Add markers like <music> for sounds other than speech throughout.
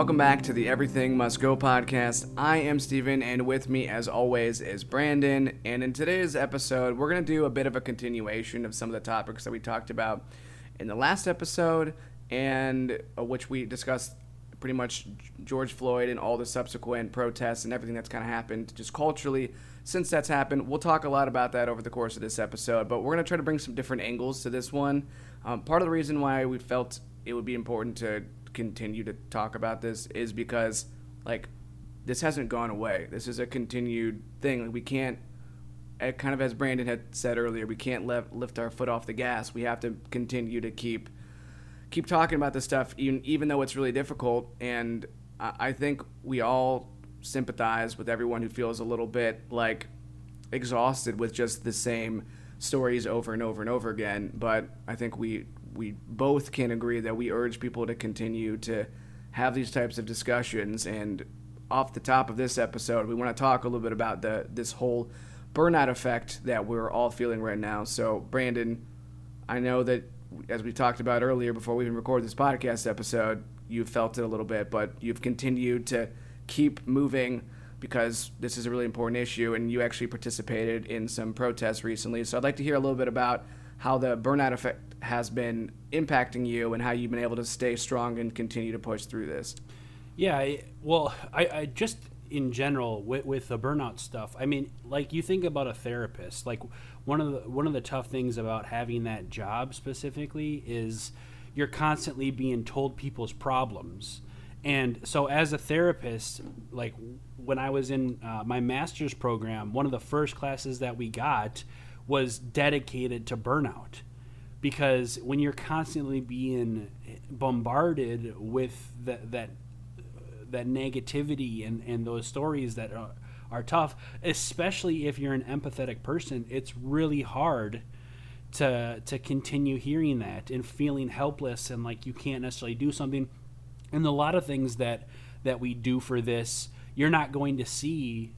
Welcome back to the Everything Must Go podcast. I am Steven and with me as always is Brandon. And in today's episode, we're going to do a bit of a continuation of some of the topics that we talked about in the last episode and uh, which we discussed pretty much George Floyd and all the subsequent protests and everything that's kind of happened just culturally since that's happened. We'll talk a lot about that over the course of this episode, but we're going to try to bring some different angles to this one. Um, part of the reason why we felt it would be important to continue to talk about this is because like this hasn't gone away. This is a continued thing. Like, we can't uh, kind of as Brandon had said earlier, we can't left, lift our foot off the gas. We have to continue to keep keep talking about this stuff even even though it's really difficult and I, I think we all sympathize with everyone who feels a little bit like exhausted with just the same stories over and over and over again. But I think we we both can agree that we urge people to continue to have these types of discussions. And off the top of this episode, we want to talk a little bit about the this whole burnout effect that we're all feeling right now. So, Brandon, I know that as we talked about earlier before we even recorded this podcast episode, you felt it a little bit, but you've continued to keep moving because this is a really important issue and you actually participated in some protests recently. So I'd like to hear a little bit about how the burnout effect has been impacting you and how you've been able to stay strong and continue to push through this. Yeah, well, I, I just in general with, with the burnout stuff. I mean, like you think about a therapist. Like one of the one of the tough things about having that job specifically is you're constantly being told people's problems. And so, as a therapist, like when I was in uh, my master's program, one of the first classes that we got was dedicated to burnout. Because when you're constantly being bombarded with that, that, that negativity and, and those stories that are, are tough, especially if you're an empathetic person, it's really hard to to continue hearing that and feeling helpless and like you can't necessarily do something. And a lot of things that that we do for this, you're not going to see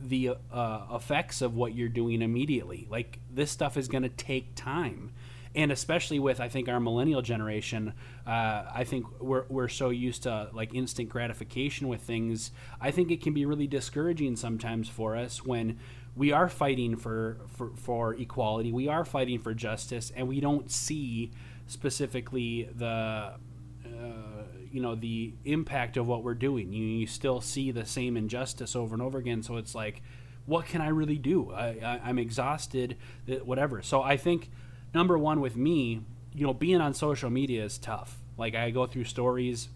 the uh, effects of what you're doing immediately. Like this stuff is going to take time. And especially with, I think, our millennial generation, uh, I think we're, we're so used to like instant gratification with things. I think it can be really discouraging sometimes for us when we are fighting for, for, for equality, we are fighting for justice, and we don't see specifically the uh, you know the impact of what we're doing. You, you still see the same injustice over and over again. So it's like, what can I really do? I, I, am exhausted, whatever. So I think number one with me, you know, being on social media is tough. Like I go through stories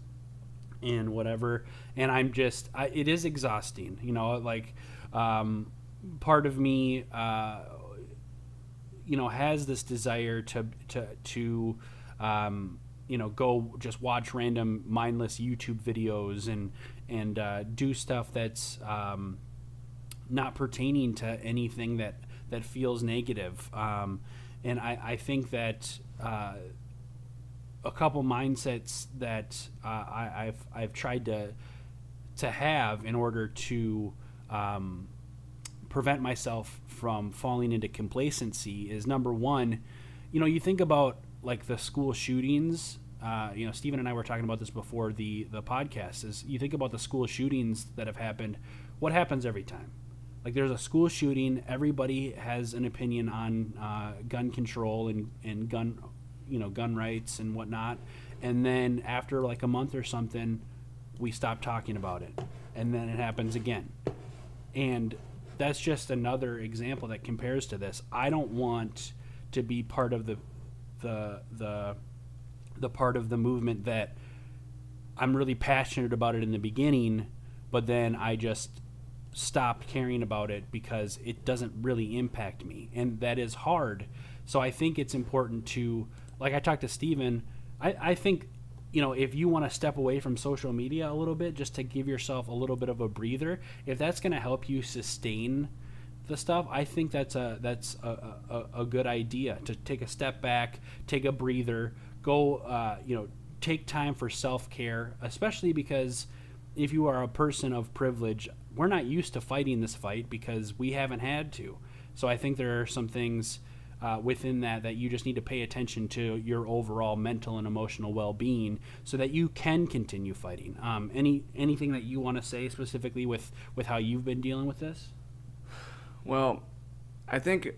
and whatever, and I'm just, I, it is exhausting. You know, like um, part of me, uh, you know, has this desire to to to um, you know go just watch random mindless YouTube videos and and uh, do stuff that's um, not pertaining to anything that that feels negative. Um, and I, I think that uh, a couple mindsets that uh, I, have I've tried to to have in order to um, prevent myself from falling into complacency is number one, you know, you think about like the school shootings. Uh, you know, Stephen and I were talking about this before the the podcast. Is you think about the school shootings that have happened. What happens every time? Like there's a school shooting. Everybody has an opinion on uh, gun control and and gun, you know, gun rights and whatnot. And then after like a month or something, we stop talking about it, and then it happens again. And that's just another example that compares to this. I don't want to be part of the the the the part of the movement that I'm really passionate about it in the beginning, but then I just stopped caring about it because it doesn't really impact me, and that is hard. So I think it's important to, like I talked to Steven, I, I think, you know, if you want to step away from social media a little bit just to give yourself a little bit of a breather, if that's going to help you sustain the stuff, I think that's a that's a, a, a, good idea to take a step back, take a breather, go uh, you know take time for self care, especially because if you are a person of privilege, we're not used to fighting this fight because we haven't had to. So I think there are some things uh, within that that you just need to pay attention to your overall mental and emotional well-being so that you can continue fighting. Um, any anything that you want to say specifically with with how you've been dealing with this? Well, I think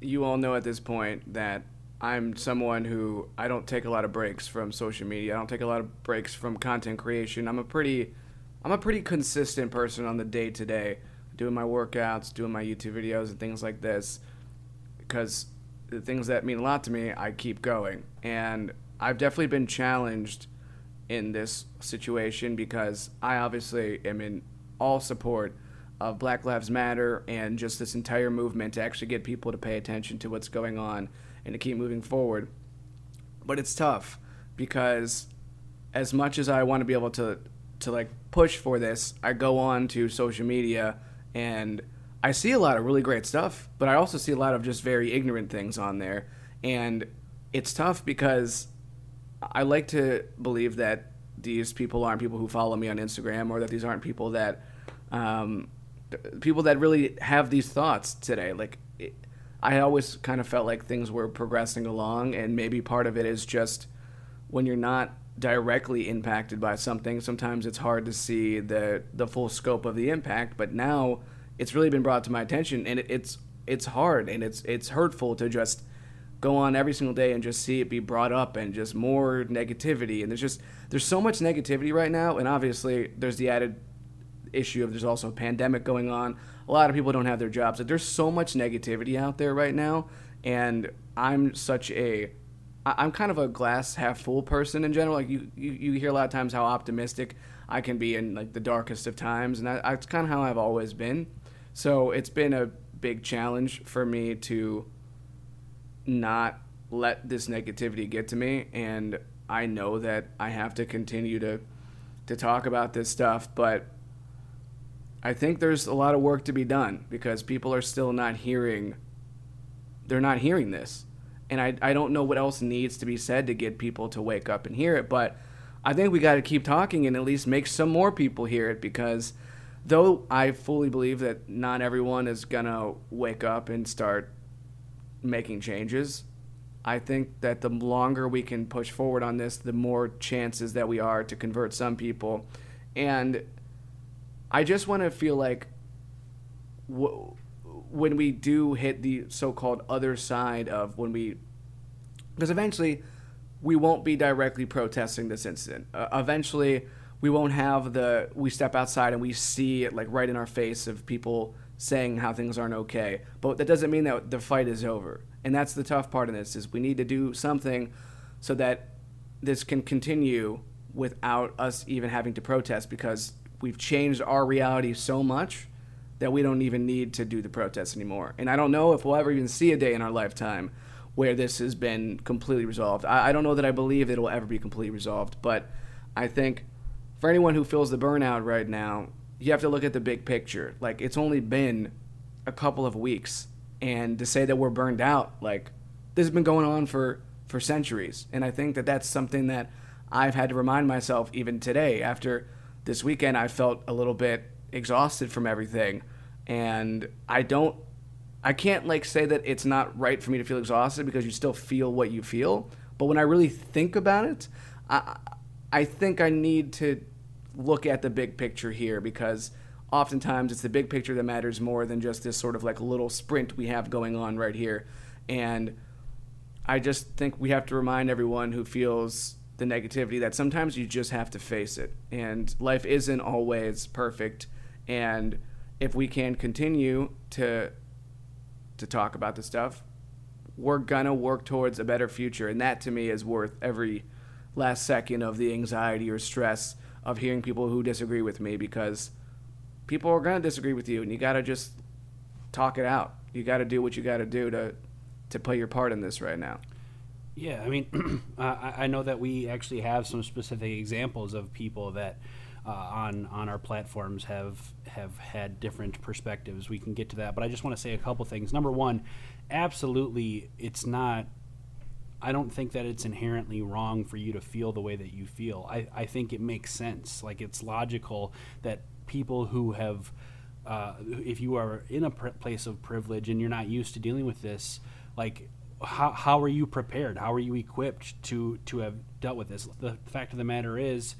you all know at this point that I'm someone who I don't take a lot of breaks from social media. I don't take a lot of breaks from content creation. I'm a pretty I'm a pretty consistent person on the day to day, doing my workouts, doing my YouTube videos and things like this because the things that mean a lot to me, I keep going. And I've definitely been challenged in this situation because I obviously am in all support of Black Lives Matter and just this entire movement to actually get people to pay attention to what's going on and to keep moving forward. But it's tough because as much as I want to be able to to like push for this, I go on to social media and I see a lot of really great stuff, but I also see a lot of just very ignorant things on there. And it's tough because I like to believe that these people aren't people who follow me on Instagram or that these aren't people that um, people that really have these thoughts today. Like it, I always kind of felt like things were progressing along, and maybe part of it is just when you're not directly impacted by something. Sometimes it's hard to see the the full scope of the impact. But now it's really been brought to my attention, and it, it's it's hard and it's it's hurtful to just go on every single day and just see it be brought up and just more negativity and there's just there's so much negativity right now and obviously there's the added issue of there's also a pandemic going on a lot of people don't have their jobs there's so much negativity out there right now and i'm such a i'm kind of a glass half full person in general like you, you you hear a lot of times how optimistic i can be in like the darkest of times and that, that's kind of how i've always been so it's been a big challenge for me to not let this negativity get to me and I know that I have to continue to to talk about this stuff, but I think there's a lot of work to be done because people are still not hearing they're not hearing this. And I, I don't know what else needs to be said to get people to wake up and hear it, but I think we got to keep talking and at least make some more people hear it because though I fully believe that not everyone is gonna wake up and start making changes, I think that the longer we can push forward on this, the more chances that we are to convert some people. And I just want to feel like w- when we do hit the so-called other side of when we, because eventually we won't be directly protesting this incident. Uh, eventually we won't have the we step outside and we see it like right in our face of people saying how things aren't okay. But that doesn't mean that the fight is over. And that's the tough part of this is we need to do something so that this can continue without us even having to protest because we've changed our reality so much that we don't even need to do the protests anymore. And I don't know if we'll ever even see a day in our lifetime where this has been completely resolved. I, I don't know that I believe it will ever be completely resolved, but I think for anyone who feels the burnout right now, you have to look at the big picture. Like it's only been a couple of weeks, and to say that we're burned out, like this has been going on for for centuries. And I think that that's something that I've had to remind myself even today. After this weekend, I felt a little bit exhausted from everything, and I don't. I can't like say that it's not right for me to feel exhausted because you still feel what you feel. But when I really think about it, I I think I need to look at the big picture here because oftentimes it's the big picture that matters more than just this sort of like little sprint we have going on right here. And I just think we have to remind everyone who feels the negativity that sometimes you just have to face it. And life isn't always perfect. And if we can continue to to talk about this stuff, we're gonna work towards a better future. And that to me is worth every last second of the anxiety or stress of hearing people who disagree with me because people are to disagree with you and you got to just talk it out. You got to do what you got to do to to play your part in this right now. Yeah, I mean, <clears throat> I, I know that we actually have some specific examples of people that uh, on on our platforms have have had different perspectives. We can get to that, but I just want to say a couple things. Number one, absolutely, it's not I don't think that it's inherently wrong for you to feel the way that you feel. I, I think it makes sense. Like it's logical that people who have, uh, if you are in a pr- place of privilege and you're not used to dealing with this, like how, how are you prepared how are you equipped to to have dealt with this the fact of the matter is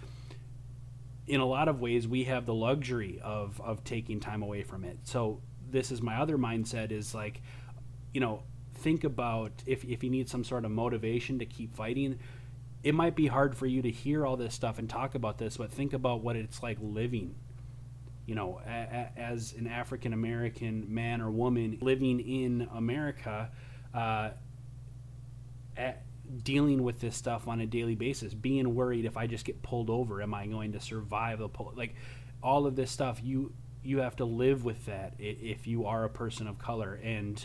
in a lot of ways we have the luxury of of taking time away from it. So this is my other mindset is like you know think about if, if you need some sort of motivation to keep fighting it might be hard for you to hear all this stuff and talk about this but think about what it's like living you know a, a, as an african american man or woman living in america uh, at, dealing with this stuff on a daily basis, being worried if I just get pulled over, am I going to survive the pull? Like all of this stuff, you you have to live with that if you are a person of color, and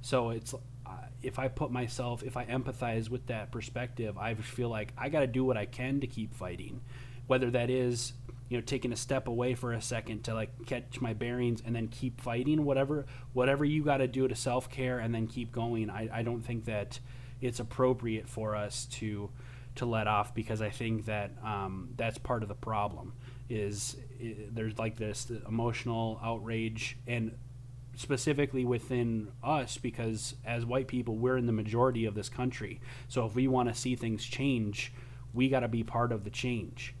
so it's uh, if I put myself, if I empathize with that perspective, I feel like I got to do what I can to keep fighting, whether that is you know taking a step away for a second to like catch my bearings and then keep fighting whatever whatever you got to do to self-care and then keep going I, I don't think that it's appropriate for us to to let off because I think that um, that's part of the problem. Is, there's like this emotional outrage and specifically within us because as white people we're in the majority of this country. So if we want to see things change, we got to be part of the change.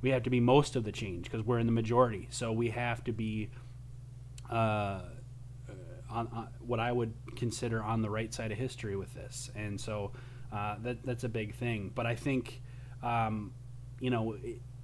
We have to be most of the change because we're in the majority. So we have to be. Uh, on, what I would consider on the right side of history with this, and so uh, that that's a big thing. But I think, um, you know,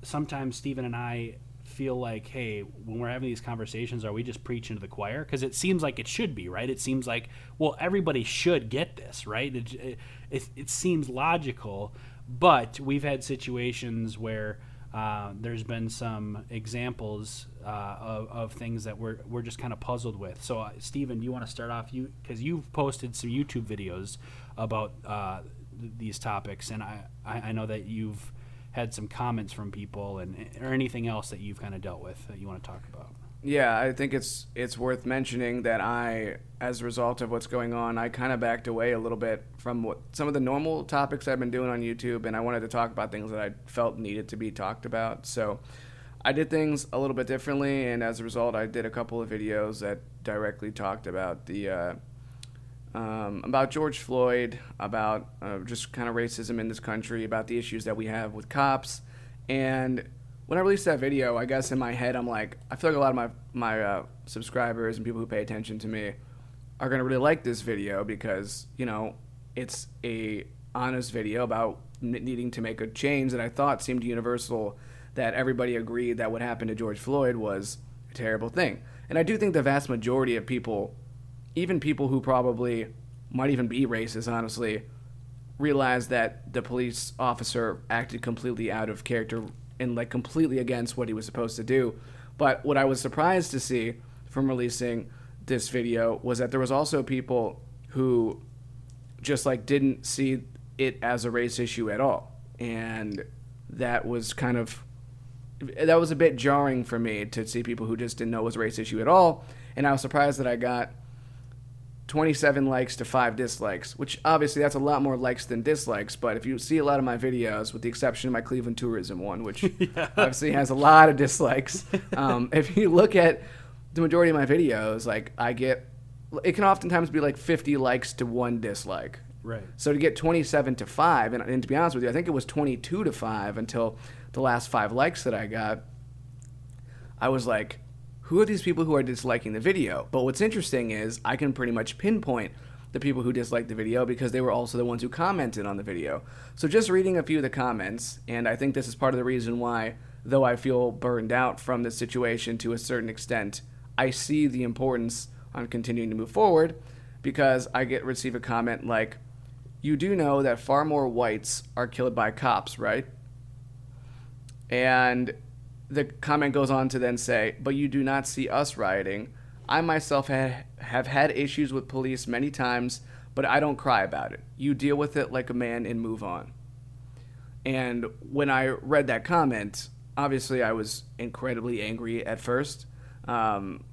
sometimes Stephen and I feel like, hey, when we're having these conversations, are we just preaching to the choir? Because it seems like it should be, right? It seems like, well, everybody should get this, right? It, it, it seems logical, but we've had situations where uh, there's been some examples of, of, things that we're, we're just kind of puzzled with. So, uh, Stephen, do you want to start off? You because you've posted some YouTube videos about uh, th- these topics, and I, I, I know that you've had some comments from people, and or anything else that you've kind of dealt with that you want to talk about. Yeah, I think it's it's worth mentioning that I, as a result of what's going on, I kind of backed away a little bit from what some of the normal topics I've been doing on YouTube, and I wanted to talk about things that I felt needed to be talked about. So, I did things a little bit differently, and as a result, I did a couple of videos that directly talked about the uh, um, about George Floyd, about uh, just kind of racism in this country, about the issues that we have with cops, and when I released that video, I guess in my head I'm like, I feel like a lot of my my uh, subscribers and people who pay attention to me are gonna really like this video because you know it's a honest video about needing to make a change that I thought seemed universal. That everybody agreed that what happened to George Floyd was a terrible thing, and I do think the vast majority of people, even people who probably might even be racist, honestly, realize that the police officer acted completely out of character and like completely against what he was supposed to do. But what I was surprised to see from releasing this video was that there was also people who just like didn't see it as a race issue at all. And that was kind of that was a bit jarring for me to see people who just didn't know it was a race issue at all. And I was surprised that I got 27 likes to 5 dislikes, which obviously that's a lot more likes than dislikes. But if you see a lot of my videos, with the exception of my Cleveland tourism one, which <laughs> yeah. obviously has a lot of dislikes, um, <laughs> if you look at the majority of my videos, like I get, it can oftentimes be like 50 likes to one dislike. Right. So to get 27 to 5, and, and to be honest with you, I think it was 22 to 5 until the last five likes that I got, I was like, who are these people who are disliking the video? But what's interesting is I can pretty much pinpoint the people who disliked the video because they were also the ones who commented on the video. So just reading a few of the comments, and I think this is part of the reason why, though I feel burned out from this situation to a certain extent, I see the importance on continuing to move forward because I get receive a comment like, "You do know that far more whites are killed by cops, right?" And the comment goes on to then say, but you do not see us rioting. I myself ha- have had issues with police many times, but I don't cry about it. You deal with it like a man and move on. And when I read that comment, obviously I was incredibly angry at first. Um,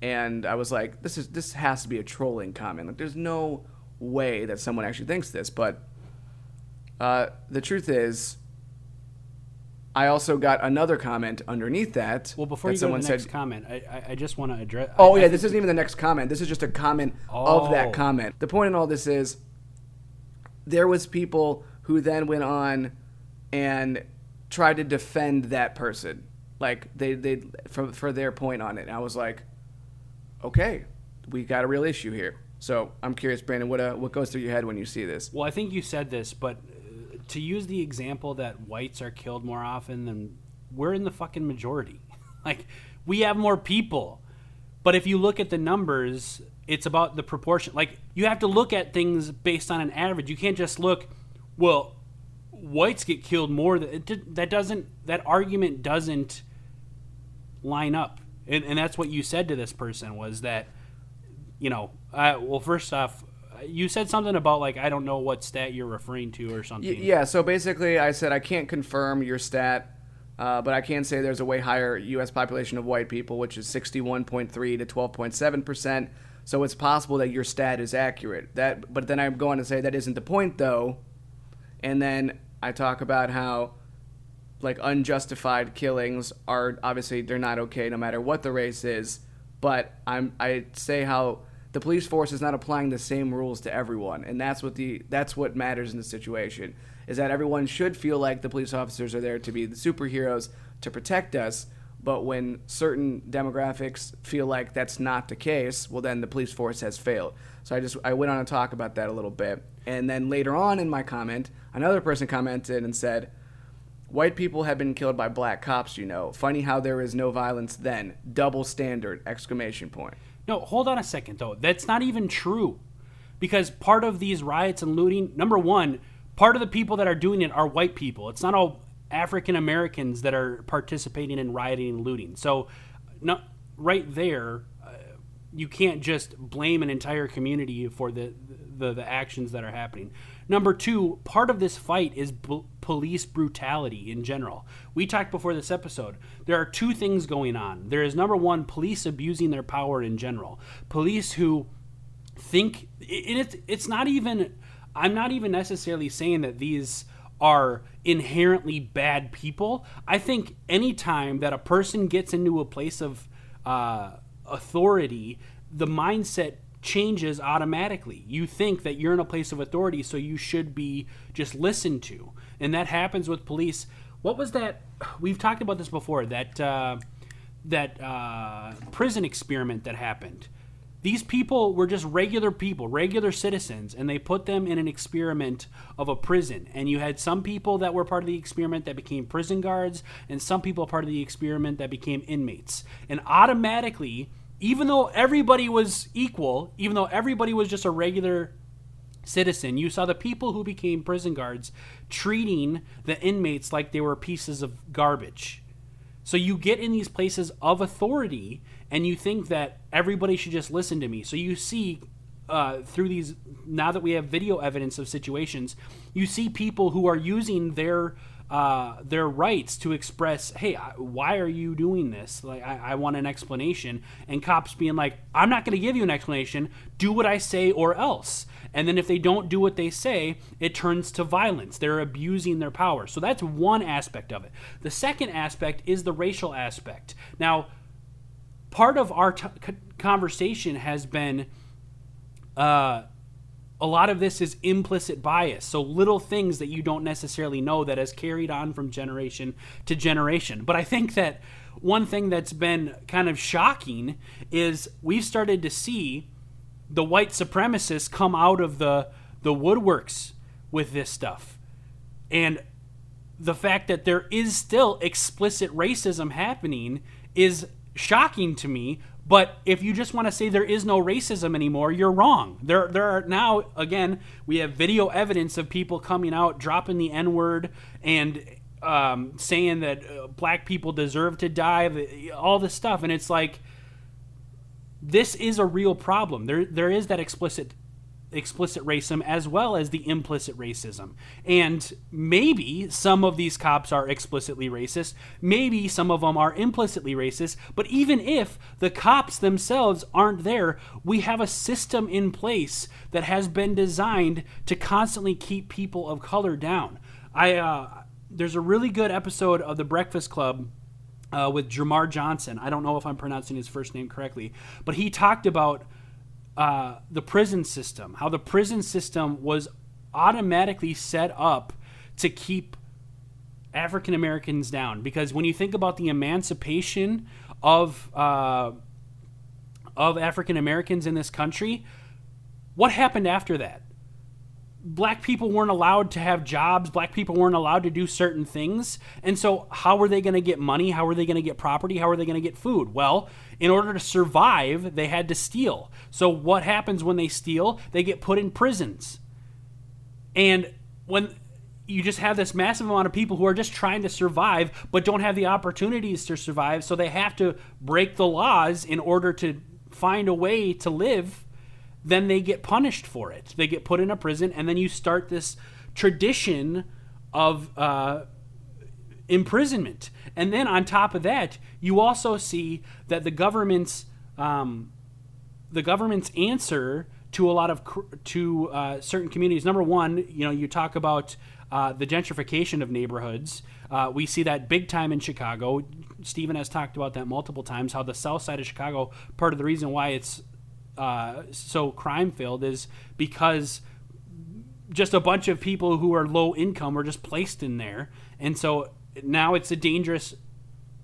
and I was like, this is this has to be a trolling comment. Like, there's no way that someone actually thinks this. But uh, the truth is, I also got another comment underneath that. Well, before that you go to the next said, comment, I, I, I just want to address. "Oh I, yeah, I this isn't even the next comment. This is just a comment of that Oh. comment." The point in all this is, there was people who then went on and tried to defend that person, like they they for for their point on it. And I was like, okay, we got a real issue here. So I'm curious, Brandon, what uh, what goes through your head when you see this? Well, I think you said this, but to use the example that whites are killed more often than we're in the fucking majority. <laughs> like we have more people. But if you look at the numbers, it's about the proportion. Like you have to look at things based on an average. You can't just look, well, whites get killed more. That doesn't that argument doesn't line up. And, and that's what you said to this person was that you know, uh, well, first off, you said something about like I don't know what stat you're referring to or something. Yeah, so basically, I said I can't confirm your stat, uh, but I can say there's a way higher U.S. population of white people, which is 61.3 to 12.7 percent. So it's possible that your stat is accurate. That, but then I'm going to say that isn't the point, though. And then I talk about how, like, unjustified killings are obviously they're not okay no matter what the race is. But I'm I say how the police force is not applying the same rules to everyone, and that's what the that's what matters in the situation is that everyone should feel like the police officers are there to be the superheroes to protect us. But when certain demographics feel like that's not the case, well, then the police force has failed. So I just I went on to talk about that a little bit, and then later on in my comment, another person commented and said, White people have been killed by black cops, you know. Funny how there is no violence then. Double standard! Exclamation point. No, hold on a second though. That's not even true. Because part of these riots and looting, number one, part of the people that are doing it are white people. It's not all African Americans that are participating in rioting and looting. So, no, right there, uh, you can't just blame an entire community for the, the the actions that are happening. Number two, part of this fight is b- police brutality in general. We talked before this episode. There are two things going on. There is number one, police abusing their power in general. Police who think it's it's not even I'm not even necessarily saying that these are inherently bad people. I think anytime that a person gets into a place of uh, authority, the mindset changes automatically. You think that you're in a place of authority, so you should be just listened to, and that happens with police. What was that? We've talked about this before. That uh, that uh, prison experiment that happened. These people were just regular people, regular citizens, and they put them in an experiment of a prison. And you had some people that were part of the experiment that became prison guards, and some people part of the experiment that became inmates. And automatically, even though everybody was equal, even though everybody was just a regular citizen, you saw the people who became prison guards treating the inmates like they were pieces of garbage. So you get in these places of authority and you think that everybody should just listen to me. So you see uh, through these, now that we have video evidence of situations, you see people who are using their uh, their rights to express, hey, why are you doing this? Like, I, I want an explanation. And cops being like, I'm not going to give you an explanation. Do what I say or else. And then if they don't do what they say, it turns to violence. They're abusing their power. So that's one aspect of it. The second aspect is the racial aspect. Now, part of our t- conversation has been uh, a lot of this is implicit bias. So little things that you don't necessarily know that has carried on from generation to generation. But I think that one thing that's been kind of shocking is we've started to see the white supremacists come out of the the woodworks with this stuff. And the fact that there is still explicit racism happening is shocking to me. But if you just want to say there is no racism anymore, you're wrong. There, there are now again we have video evidence of people coming out dropping the N word and um, saying that uh, black people deserve to die, all this stuff, and it's like this is a real problem. There, there is that explicit explicit racism as well as the implicit racism. And maybe some of these cops are explicitly racist, maybe some of them are implicitly racist, but even if the cops themselves aren't there, we have a system in place that has been designed to constantly keep people of color down. I uh there's a really good episode of The Breakfast Club uh, with Jamar Johnson. I don't know if I'm pronouncing his first name correctly, but he talked about uh, the prison system, how the prison system was automatically set up to keep African Americans down. Because when you think about the emancipation of uh, of African Americans in this country, what happened after that? black people weren't allowed to have jobs. Black people weren't allowed to do certain things. And so how were they going to get money? How were they going to get property? How were they going to get food? Well in order to survive they had to steal so what happens when they steal they get put in prisons and when you just have this massive amount of people who are just trying to survive but don't have the opportunities to survive so they have to break the laws in order to find a way to live then they get punished for it. They get put in a prison, and then you start this tradition of uh, imprisonment. And then on top of that, you also see that the government's um, the government's answer to a lot of to uh, certain communities. Number one, you know, you talk about uh, the gentrification of neighborhoods. Uh, we see that big time in Chicago. Stephen has talked about that multiple times. How the south side of Chicago, part of the reason why it's uh, so crime filled is because just a bunch of people who are low income were just placed in there, and so now it's a dangerous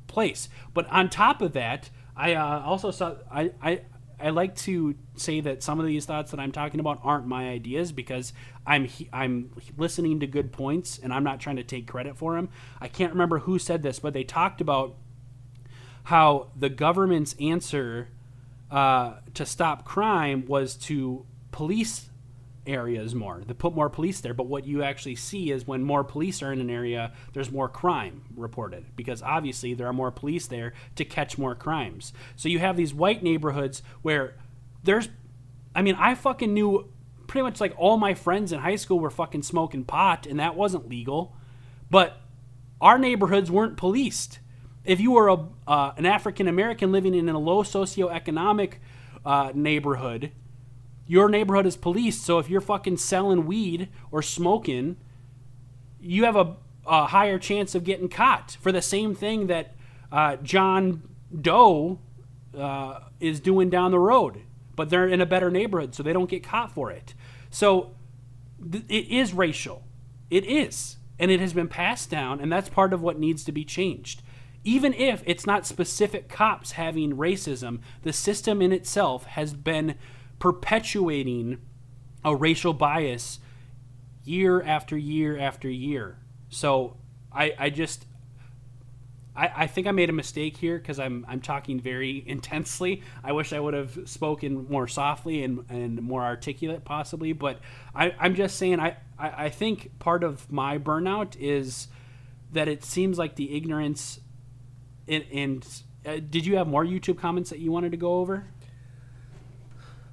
place. But on top of that, I uh, also saw I, I I like to say that some of these thoughts that I'm talking about aren't my ideas because I'm I'm listening to good points and I'm not trying to take credit for them. I can't remember who said this, but they talked about how the government's answer uh, to stop crime was to police areas more, They put more police there. But what you actually see is when more police are in an area, there's more crime reported because obviously there are more police there to catch more crimes. So you have these white neighborhoods where there's, I mean, I fucking knew pretty much like all my friends in high school were fucking smoking pot and that wasn't legal. But our neighborhoods weren't policed if you were a, uh, an African American living in a low socioeconomic uh, neighborhood, your neighborhood is policed. So if you're fucking selling weed or smoking, you have a, a higher chance of getting caught for the same thing that uh, John Doe uh, is doing down the road. But they're in a better neighborhood, so they don't get caught for it. So th- it is racial. It is. And it has been passed down, and that's part of what needs to be changed even if it's not specific cops having racism, the system in itself has been perpetuating a racial bias year after year after year. So I, I just I, I think I made a mistake here because I'm I'm talking very <laughs> intensely. I wish I would have spoken more softly and, and more articulate possibly, but I, I'm just saying I, I, I think part of my burnout is that it seems like the ignorance and, and uh, did you have more YouTube comments that you wanted to go over?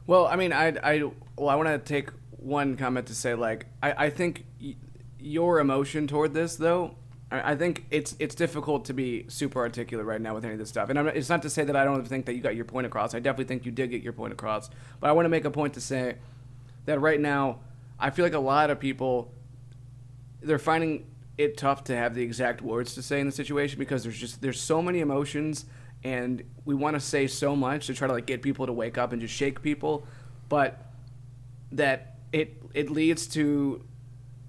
Well, I mean, I, I, well, I want to take one comment to say, like, I, I think y- your emotion toward this, though, I, I think it's it's difficult to be super articulate right now with any of this stuff. And I'm, it's not to say that I don't think that you got your point across. I definitely think you did get your point across. But I want to make a point to say that right now, I feel like a lot of people, they're finding it tough to have the exact words to say in the situation because there's just there's so many emotions and we want to say so much to try to like get people to wake up and just shake people, but that it it leads to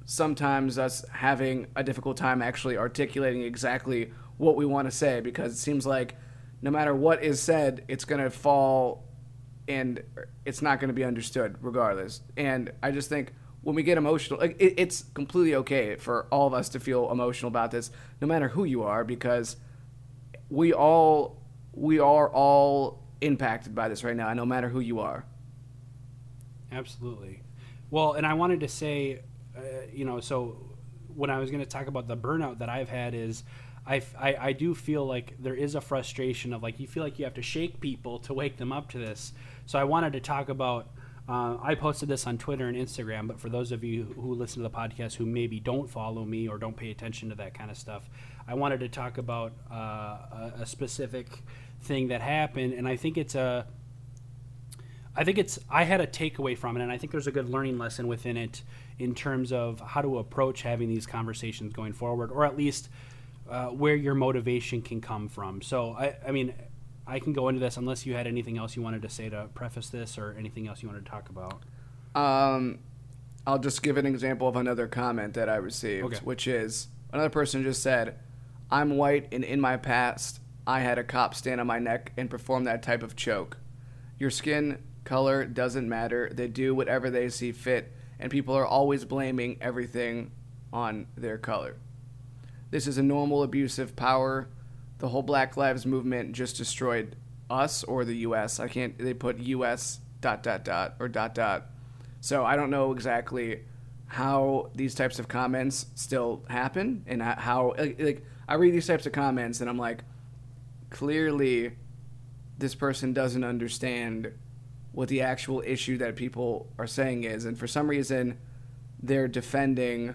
sometimes us having a difficult time actually articulating exactly what we want to say because it seems like no matter what is said, it's going to fall and it's not going to be understood regardless. And I just think when we get emotional, like it, it's completely okay for all of us to feel emotional about this, no matter who you are, because we all we are all impacted by this right now, no matter who you are. Absolutely. Well, and I wanted to say, uh, you know, so when I was going to talk about the burnout that I've had is. I, I, I, do feel like there is a frustration of like you feel like you have to shake people to wake them up to this. So I wanted to talk about uh, I posted this on Twitter and Instagram, but for those of you who listen to the podcast who maybe don't follow me or don't pay attention to that kind of stuff, I wanted to talk about uh, a, a, specific thing that happened, and I think it's a. I think it's. I had a takeaway from it, and I think there's a good learning lesson within it. in terms of how to approach having these conversations going forward, or at least uh, where your motivation can come from. So, I, I mean, I can go into this unless you had anything else you wanted to say to preface this or anything else you wanted to talk about. Um, I'll just give an example of another comment that I received, Okay. which is another person just said, "I'm white, and in my past, I had a cop stand on my neck and perform that type of choke. Your skin color doesn't matter. They do whatever they see fit, and people are always blaming everything on their color. This is a normal abuse of power. The whole Black Lives Movement just destroyed us or the U.S. I can't. They put U.S. dot dot dot or dot dot. So I don't know exactly how these types of comments still happen and how like I read these types of comments and I'm like, clearly, this person doesn't understand what the actual issue that people are saying is, and for some reason, they're defending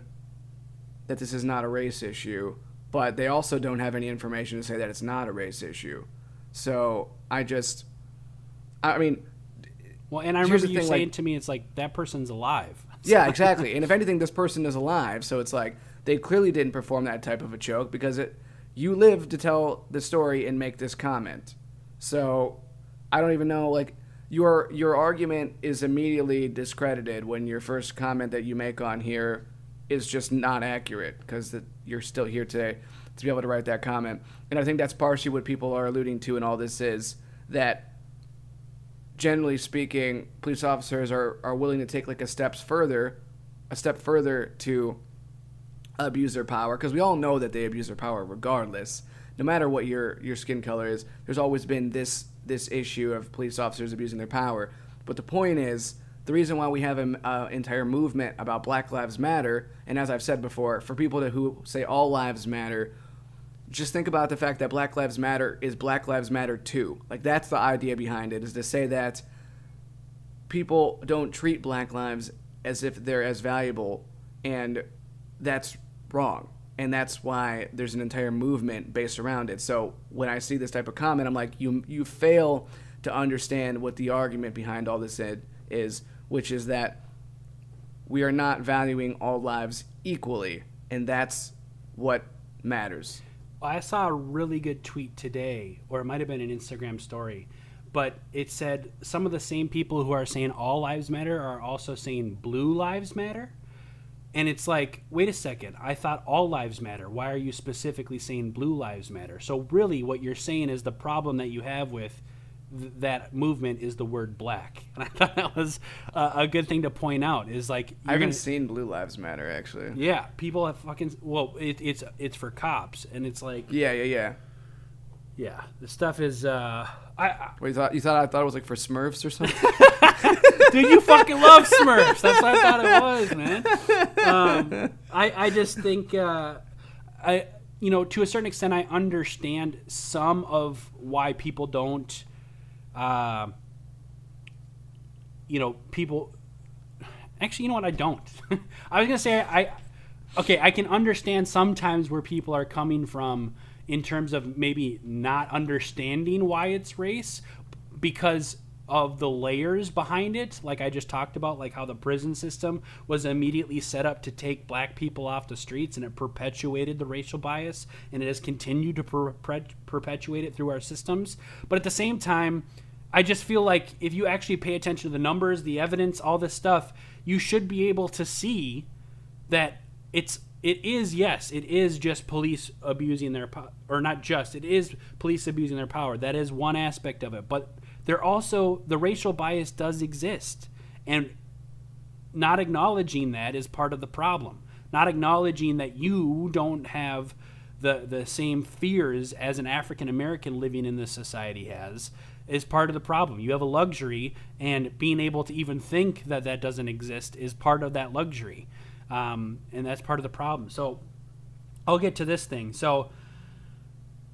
that this is not a race issue, but they also don't have any information to say that it's not a race issue. So I just, I mean, Well, and I remember you thing, saying like- to me, it's like that person's alive. yeah, <laughs> exactly. And if anything, this person is alive, so it's like they clearly didn't perform that type of a joke because it, you live to tell the story and make this comment. So I don't even know like your your argument is immediately discredited when your first comment that you make on here is just not accurate because you're still here today to be able to write that comment. And I think that's partially what people are alluding to in all this is that generally speaking, police officers are, are willing to take like a steps further, a step further to abuse their power because we all know that they abuse their power regardless. No matter what your your skin color is, there's always been this this issue of police officers abusing their power. But the point is, the reason why we have an uh, entire movement about Black Lives Matter, and as I've said before, for people to, who say all lives matter, just think about the fact that Black Lives Matter is Black Lives Matter too. Like that's the idea behind it is to say that people don't treat black lives as if they're as valuable and that's wrong. And that's why there's an entire movement based around it. So when I see this type of comment, I'm like, you you fail to understand what the argument behind all this is, which is that we are not valuing all lives equally, and that's what matters. I saw a really good tweet today, or it might have been an Instagram story, but it said some of the same people who are saying all lives matter are also saying blue lives matter. And it's like, wait a second, I thought all lives matter. Why are you specifically saying blue lives matter? So, really, what you're saying is the problem that you have with th- that movement is the word black. <laughs> And I thought that was uh, a good thing to point out is like, I haven't gonna- seen Blue Lives Matter actually. yeah, people have fucking, well, it, it's, it's for cops. And it's like, Yeah, yeah, yeah. yeah, the stuff is. Uh, I, I What you thought? You thought I thought it was like for Smurfs or something? <laughs> dude, you fucking love Smurfs. That's what I thought it was, man. Um, I I just think uh, I you know to a certain extent I understand some of why people don't. Uh, you know, people. Actually, you know what? I don't. <laughs> I was gonna say I. Okay, I can understand sometimes where people are coming from in terms of maybe not understanding why it's race because of the layers behind it like i just talked about like how the prison system was immediately set up to take black people off the streets and it perpetuated the racial bias and it has continued to perpet- perpetuate it through our systems but at the same time I just feel like if you actually pay attention to the numbers, the evidence, all this stuff, you should be able to see that it's it is yes, it is just police abusing their or not just, it is police abusing their power. That is one aspect of it, but there also the racial bias does exist. And not acknowledging that is part of the problem. Not acknowledging that you don't have the the same fears as an African American living in this society has is part of the problem. You have a luxury, and being able to even think that that doesn't exist is part of that luxury, um, and that's part of the problem. So, I'll get to this thing. So,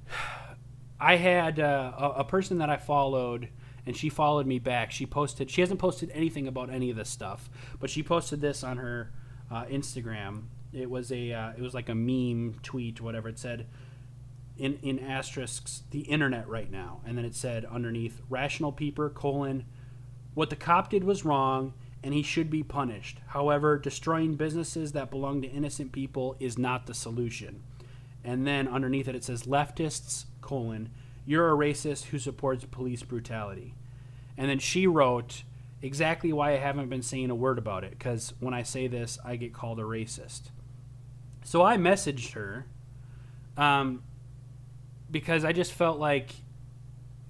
<sighs> I had uh, a, a person that I followed, and she followed me back. She posted. She hasn't posted anything about any of this stuff, but she posted this on her uh, Instagram. It was a. Uh, it was like a meme tweet, whatever. It said, in in asterisks, the internet right now, and then it said underneath, rational peeper colon, what the cop did was wrong, and he should be punished. However, destroying businesses that belong to innocent people is not the solution. And then underneath it, it says leftists, colon, you're a racist who supports police brutality. And then she wrote exactly why I haven't been saying a word about it, because when I say this, I get called a racist. So I messaged her um, because I just felt like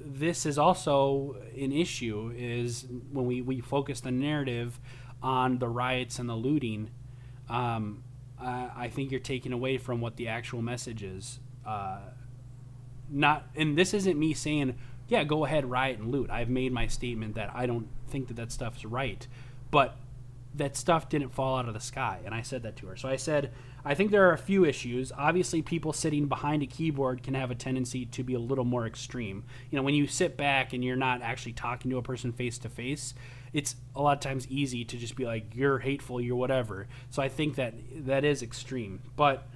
this is also an issue is when we, we focus the narrative on the riots and the looting um, I, I think you're taking away from what the actual message is uh, not and this isn't me saying yeah go ahead riot and loot. I've made my statement that i don't think that that stuff is right but that stuff didn't fall out of the sky and i said that to her. So i said i think there are a few issues. Obviously people sitting behind a keyboard can have a tendency to be a little more extreme. You know when you sit back and you're not actually talking to a person face to face it's a lot of times easy to just be like you're hateful you're whatever. So i think that that is extreme but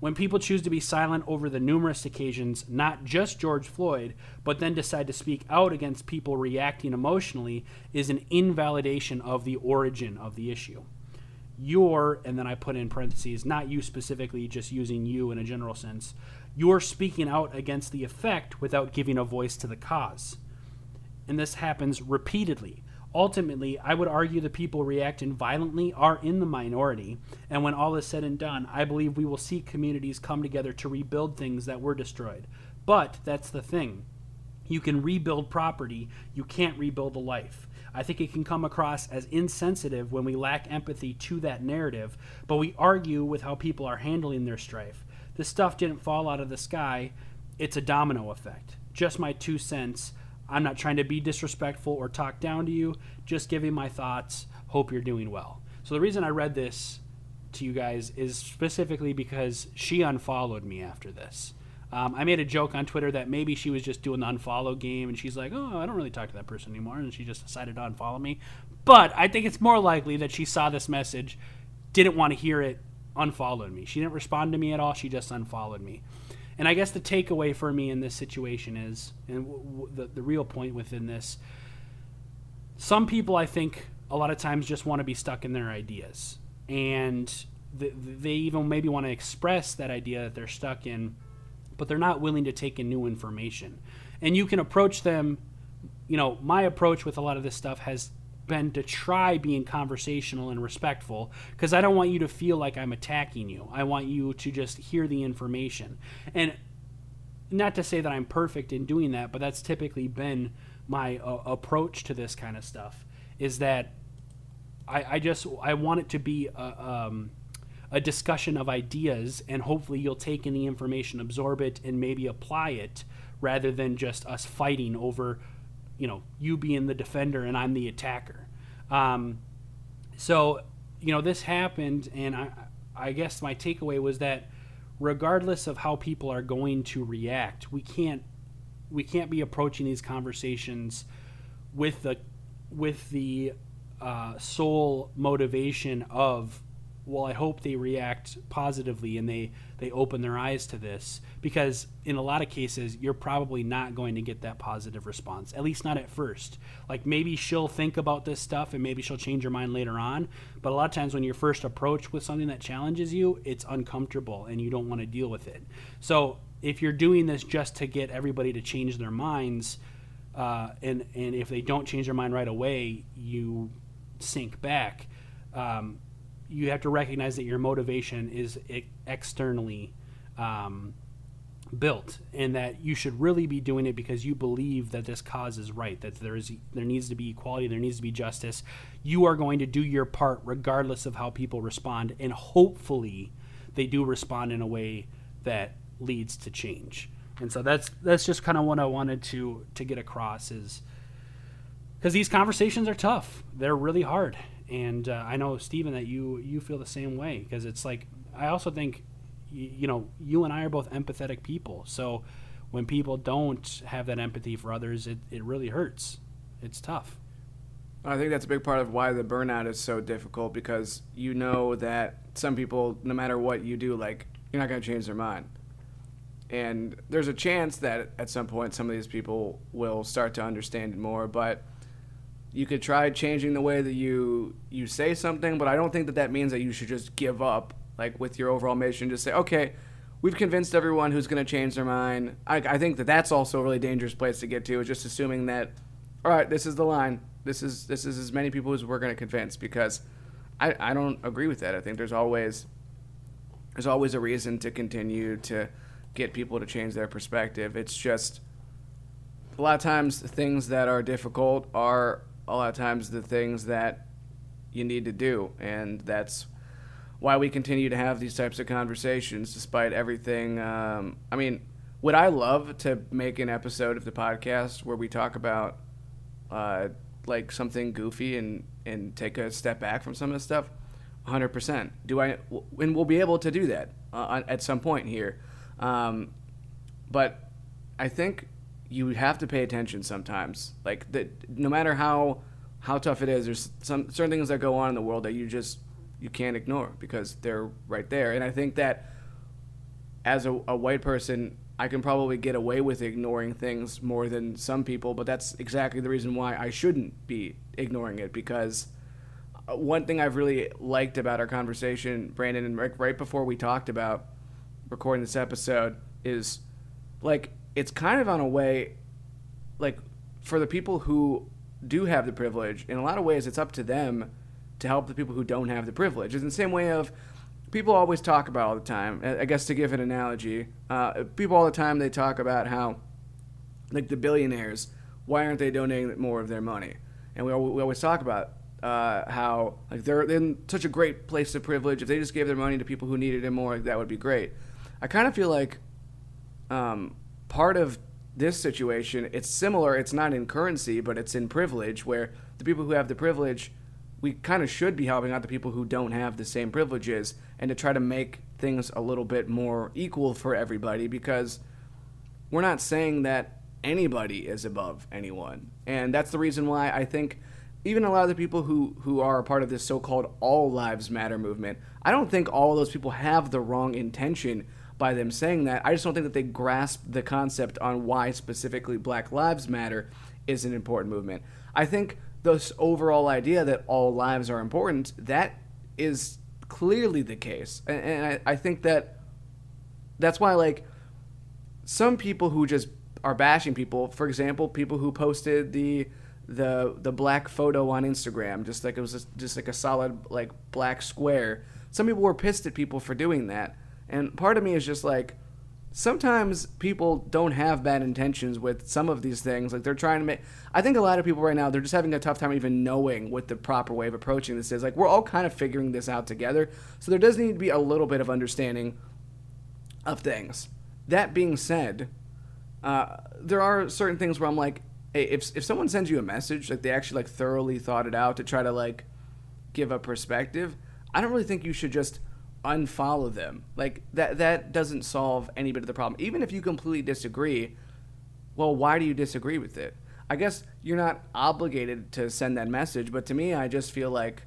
when people choose to be silent over the numerous occasions, not just George Floyd, but then decide to speak out against people reacting emotionally, is an invalidation of the origin of the issue. Your, and then I put in parentheses, not you specifically, just using you in a general sense, you're speaking out against the effect without giving a voice to the cause. And this happens repeatedly ultimately, I would argue the people reacting violently are in the minority. And when all is said and done, I believe we will see communities come together to rebuild things that were destroyed. But that's the thing. You can rebuild property, you can't rebuild a life. I think it can come across as insensitive when we lack empathy to that narrative, but we argue with how people are handling their strife. This stuff didn't fall out of the sky, it's a domino effect. Just my two cents. I'm not trying to be disrespectful or talk down to you, just giving my thoughts. Hope you're doing well. So, the reason I read this to you guys is specifically because she unfollowed me after this. Um, I made a joke on Twitter that maybe she was just doing the unfollow game and she's like, oh, I don't really talk to that person anymore. And she just decided to unfollow me. But I think it's more likely that she saw this message, didn't want to hear it, unfollowed me. She didn't respond to me at all. She just unfollowed me. And I guess the takeaway for me in this situation is, and w- w- the, the real point within this, some people I think a lot of times just want to be stuck in their ideas. And th- they even maybe want to express that idea that they're stuck in, but they're not willing to take in new information. And you can approach them, you know, my approach with a lot of this stuff has been to try being conversational and respectful because I don't want you to feel like I'm attacking you. I want you to just hear the information. And not to say that I'm perfect in doing that, but that's typically been my uh, approach to this kind of stuff is that I, I just I want it to be a, um, a discussion of ideas and hopefully you'll take in the information, absorb it, and maybe apply it rather than just us fighting over you know you being the defender and I'm the attacker. Um, so you know this happened, and I I guess my takeaway was that regardless of how people are going to react, we can't we can't be approaching these conversations with the with the uh, sole motivation of well, I hope they react positively and they they open their eyes to this because in a lot of cases you're probably not going to get that positive response. At least not at first. Like maybe she'll think about this stuff and maybe she'll change her mind later on, but a lot of times when you're first approached with something that challenges you, it's uncomfortable and you don't want to deal with it. So, if you're doing this just to get everybody to change their minds, uh, and and if they don't change their mind right away, you sink back. Um, you have to recognize that your motivation is externally um, built, and that you should really be doing it because you believe that this cause is right, that there is there needs to be equality, there needs to be justice. You are going to do your part regardless of how people respond, and hopefully, they do respond in a way that leads to change. And so that's that's just kind of what I wanted to to get across is because these conversations are tough. They're really hard, and uh, I know Stephen that you you feel the same way because it's like I also think you, you know you and I are both empathetic people. So when people don't have that empathy for others, it, it really hurts. It's tough. I think that's a big part of why the burnout is so difficult because you know that some people, no matter what you do, like you're not going to change their mind. And there's a chance that at some point some of these people will start to understand it more, but you could try changing the way that you you say something, but I don't think that that means that you should just give up like with your overall mission. Just say, okay, we've convinced everyone who's going to change their mind. I, I think that that's also a really dangerous place to get to. Is just assuming that, all right, this is the line. This is this is as many people as we're going to convince because I I don't agree with that. I think there's always there's always a reason to continue to get people to change their perspective. It's just a lot of times things that are difficult are a lot of times the things that you need to do, and that's why we continue to have these types of conversations despite everything. Um, I mean, would I love to make an episode of the podcast where we talk about uh, like something goofy and and take a step back from some of this stuff? 100%. Do I and we'll be able to do that uh, at some point here. Um, but I think you have to pay attention sometimes. Like that, no matter how how tough it is, there's some certain things that go on in the world that you just you can't ignore because they're right there. And I think that as a, a white person, I can probably get away with ignoring things more than some people, but that's exactly the reason why I shouldn't be ignoring it because uh, one thing I've really liked about our conversation, Brandon, and Rick, right before we talked about recording this episode, is like it's kind of on a way, like for the people who do have the privilege, in a lot of ways, it's up to them to help the people who don't have the privilege. It's the same way of people always talk about all the time. I guess to give an analogy, uh, people all the time they talk about how, like the billionaires, why aren't they donating more of their money? And we, we always talk about uh, how like they're in such a great place of privilege. If they just gave their money to people who needed it more, that would be great. I kind of feel like um, part of this situation, it's similar. It's not in currency, but it's in privilege, where the people who have the privilege, we kind of should be helping out the people who don't have the same privileges, and to try to make things a little bit more equal for everybody, because we're not saying that anybody is above anyone, and that's the reason why I think even a lot of the people who who are a part of this so-called all lives matter movement, I don't think all those people have the wrong intention by them saying that. I just don't think that they grasp the concept on why specifically Black Lives Matter is an important movement. I think this overall idea that all lives are important, that is clearly the case. And, and I, I think that that's why, like, some people who just are bashing people, for example, people who posted the the the black photo on Instagram, just like it was just, just like a solid like black square. Some people were pissed at people for doing that. And part of me is just like, sometimes people don't have bad intentions with some of these things. Like they're trying to make. I think a lot of people right now they're just having a tough time even knowing what the proper way of approaching this is. Like we're all kind of figuring this out together. So there does need to be a little bit of understanding of things. That being said, uh, there are certain things where I'm like, hey, if if someone sends you a message, like they actually like thoroughly thought it out to try to like give a perspective, I don't really think you should just unfollow them. Like that that doesn't solve any bit of the problem. Even if you completely disagree, well, why do you disagree with it? I guess you're not obligated to send that message, but to me, I just feel like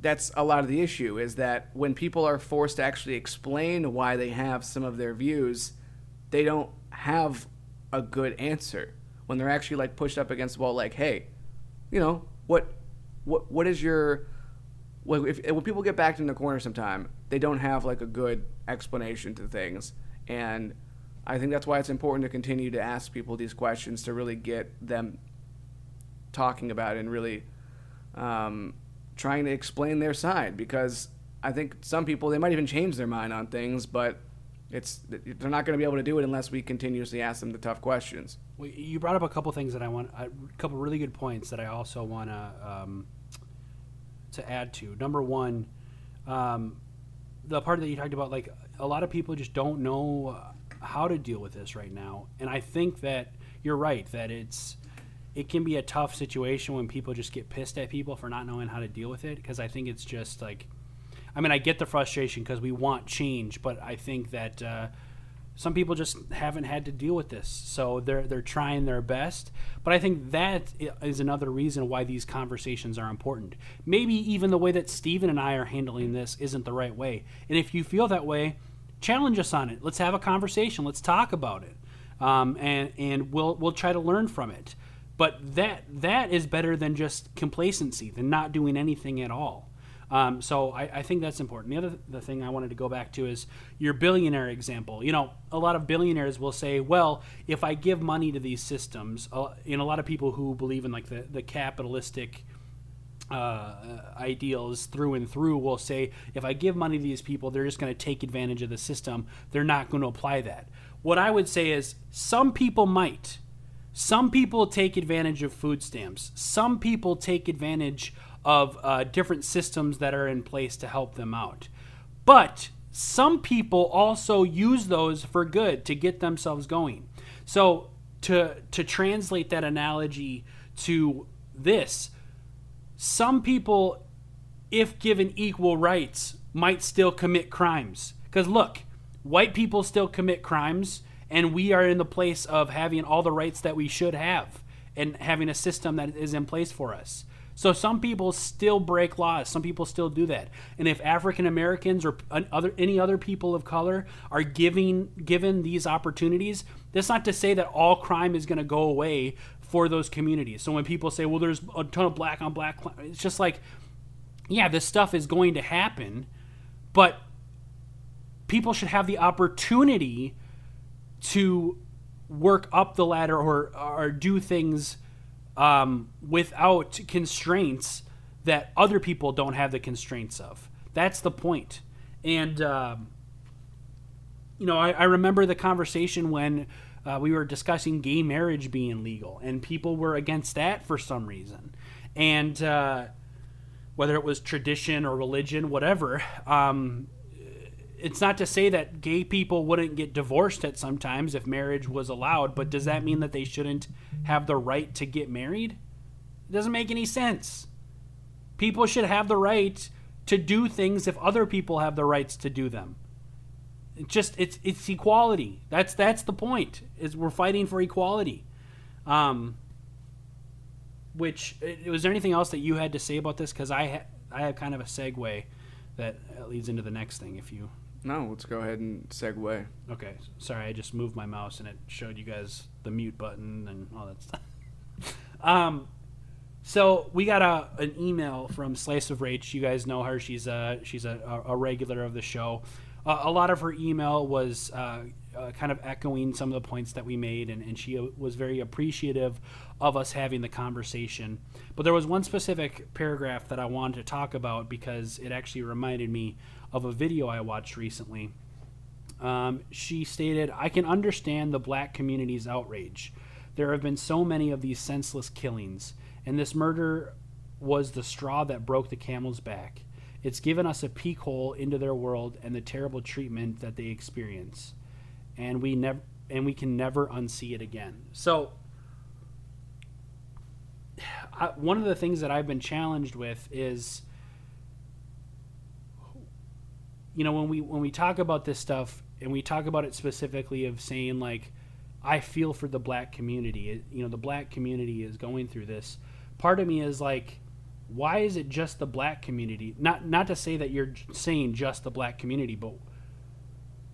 that's a lot of the issue is that when people are forced to actually explain why they have some of their views, they don't have a good answer. When they're actually like pushed up against the wall like, "Hey, you know, what what what is your when, if, when people get backed in the corner sometime, they don't have like a good explanation to things. And I think that's why it's important to continue to ask people these questions to really get them talking about and really um, trying to explain their side. Because I think some people, they might even change their mind on things, but it's they're not going to be able to do it unless we continuously ask them the tough questions. Well, you brought up a couple things that I want, a couple really good points that I also want to um, to add to. Number one, um, the part that you talked about, like a lot of people just don't know how to deal with this right now, and I think that you're right that it's it can be a tough situation when people just get pissed at people for not knowing how to deal with it because I think it's just like I mean I get the frustration because we want change, but I think that uh, some people just haven't had to deal with this, so they're they're trying their best. But I think that is another reason why these conversations are important. Maybe even the way that Steven and I are handling this isn't the right way. And if you feel that way, challenge us on it. Let's have a conversation. Let's talk about it, um, and and we'll we'll try to learn from it. But that that is better than just complacency, than not doing anything at all. Um, so I, I, think that's important. The other the thing I wanted to go back to is your billionaire example. You know, a lot of billionaires will say, "Well, if I give money to these systems," uh, know, a lot of people who believe in like the the capitalistic uh, ideals through and through will say, if I give money to these people, they're just going to take advantage of the system. They're not going to apply that. What I would say is, some people might. Some people take advantage of food stamps. Some people take advantage of uh, different systems that are in place to help them out. But some people also use those for good to get themselves going. So to to translate that analogy to this, some people, if given equal rights, might still commit crimes. Because look, white people still commit crimes, and we are in the place of having all the rights that we should have and having a system that is in place for us. So some people still break laws. Some people still do that. And if African Americans or other any other people of color are giving given these opportunities, that's not to say that all crime is going to go away for those communities. So when people say, "Well, there's a ton of black on black," it's just like, yeah, this stuff is going to happen, but people should have the opportunity to work up the ladder or or do things um, without constraints that other people don't have the constraints of. That's the point. And, um, you know, I, I, remember the conversation when uh, we were discussing gay marriage being legal, and people were against that for some reason. And uh, whether it was tradition or religion, whatever, um, it's not to say that gay people wouldn't get divorced at sometimes if marriage was allowed, but does that mean that they shouldn't have the right to get married? It doesn't make any sense. People should have the right to do things if other people have the rights to do them. It's just it's it's equality. That's that's the point. Is we're fighting for equality. Um, which was there anything else that you had to say about this? Because I ha- I have kind of a segue that leads into the next thing. If you no, let's go ahead and segue. Okay, sorry, I just moved my mouse and it showed you guys the mute button and all that stuff. <laughs> um, so we got a an email from Slice of Rach. You guys know her; she's a she's a, a regular of the show. Uh, a lot of her email was uh, uh, kind of echoing some of the points that we made, and, and she was very appreciative of us having the conversation. But there was one specific paragraph that I wanted to talk about because it actually reminded me of a video I watched recently. Um, she stated, I can understand the black community's outrage. There have been so many of these senseless killings, and this murder was the straw that broke the camel's back. It's given us a peek hole into their world and the terrible treatment that they experience. And we never and we can never unsee it again. So <sighs> I, one of the things that I've been challenged with is you know when we when we talk about this stuff and we talk about it specifically of saying like I feel for the black community. It, you know, the black community is going through this. Part of me is like, why is it just the black community? Not not to say that you're saying just the black community, but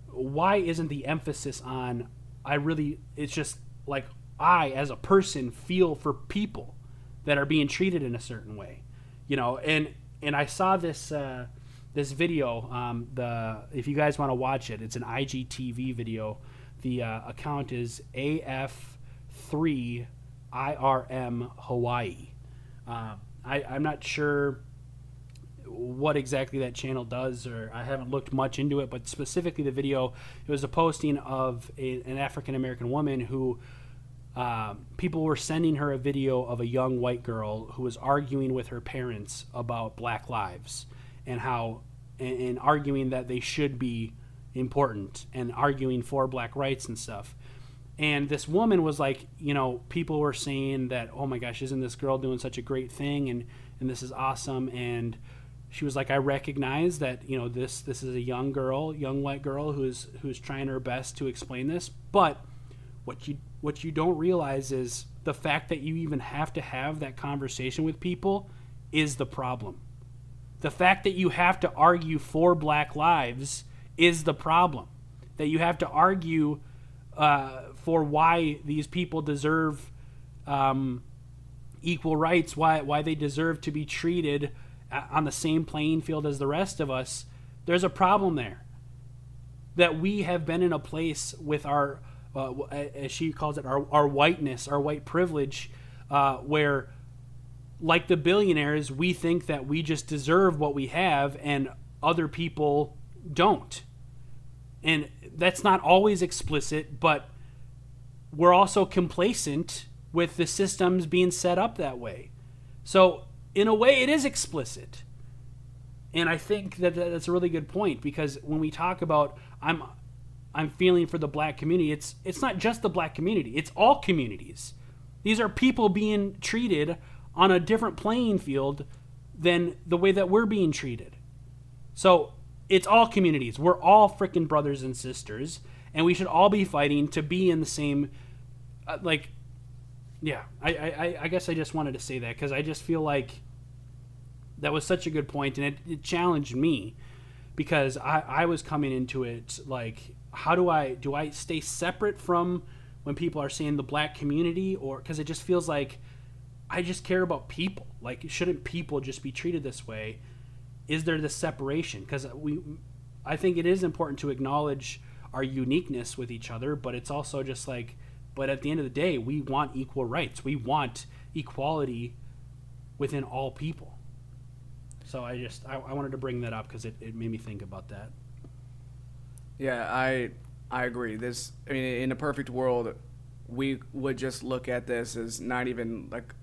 why isn't the emphasis on I really it's just like I as a person feel for people that are being treated in a certain way. You know, and and I saw this uh this video. Um, the if you guys want to watch it, it's an IGTV video. The uh, account is AF3IRM Hawaii. Uh, I, I'm not sure what exactly that channel does, or I haven't looked much into it, but specifically the video, it was a posting of a, an African American woman who uh, people were sending her a video of a young white girl who was arguing with her parents about Black Lives and how and, and arguing that they should be important and arguing for black rights and stuff. And this woman was like, you know, people were saying that, oh my gosh, isn't this girl doing such a great thing and and this is awesome and she was like, I recognize that you know this this is a young girl, young white girl who's who's trying her best to explain this, but what you what you don't realize is the fact that you even have to have that conversation with people is the problem. The fact that you have to argue for black lives is the problem. That you have to argue uh, for why these people deserve um, equal rights, why why they deserve to be treated on the same playing field as the rest of us, there's a problem there. That we have been in a place with our, uh, as she calls it, our, our whiteness, our white privilege, uh, where, like the billionaires, we think that we just deserve what we have and other people don't. And that's not always explicit, but we're also complacent with the systems being set up that way. So, in a way, it is explicit. And I think that that's a really good point because when we talk about I'm I'm feeling for the black community, it's it's not just the black community, it's all communities. These are people being treated on a different playing field than the way that we're being treated. So, it's all communities. We're all freaking brothers and sisters and we should all be fighting to be in the same uh, like yeah, I, I, I guess I just wanted to say that because I just feel like that was such a good point, and it, it challenged me because I, I was coming into it like, how do I do I stay separate from when people are saying the black community, or because it just feels like I just care about people. Like, shouldn't people just be treated this way? Is there this separation? Because we, I think it is important to acknowledge our uniqueness with each other, but it's also just like but at the end of the day, we want equal rights. We want equality within all people. So I just I, I wanted to bring that up because it, it made me think about that. Yeah, I I agree. This I mean, in a perfect world, we would just look at this as not even like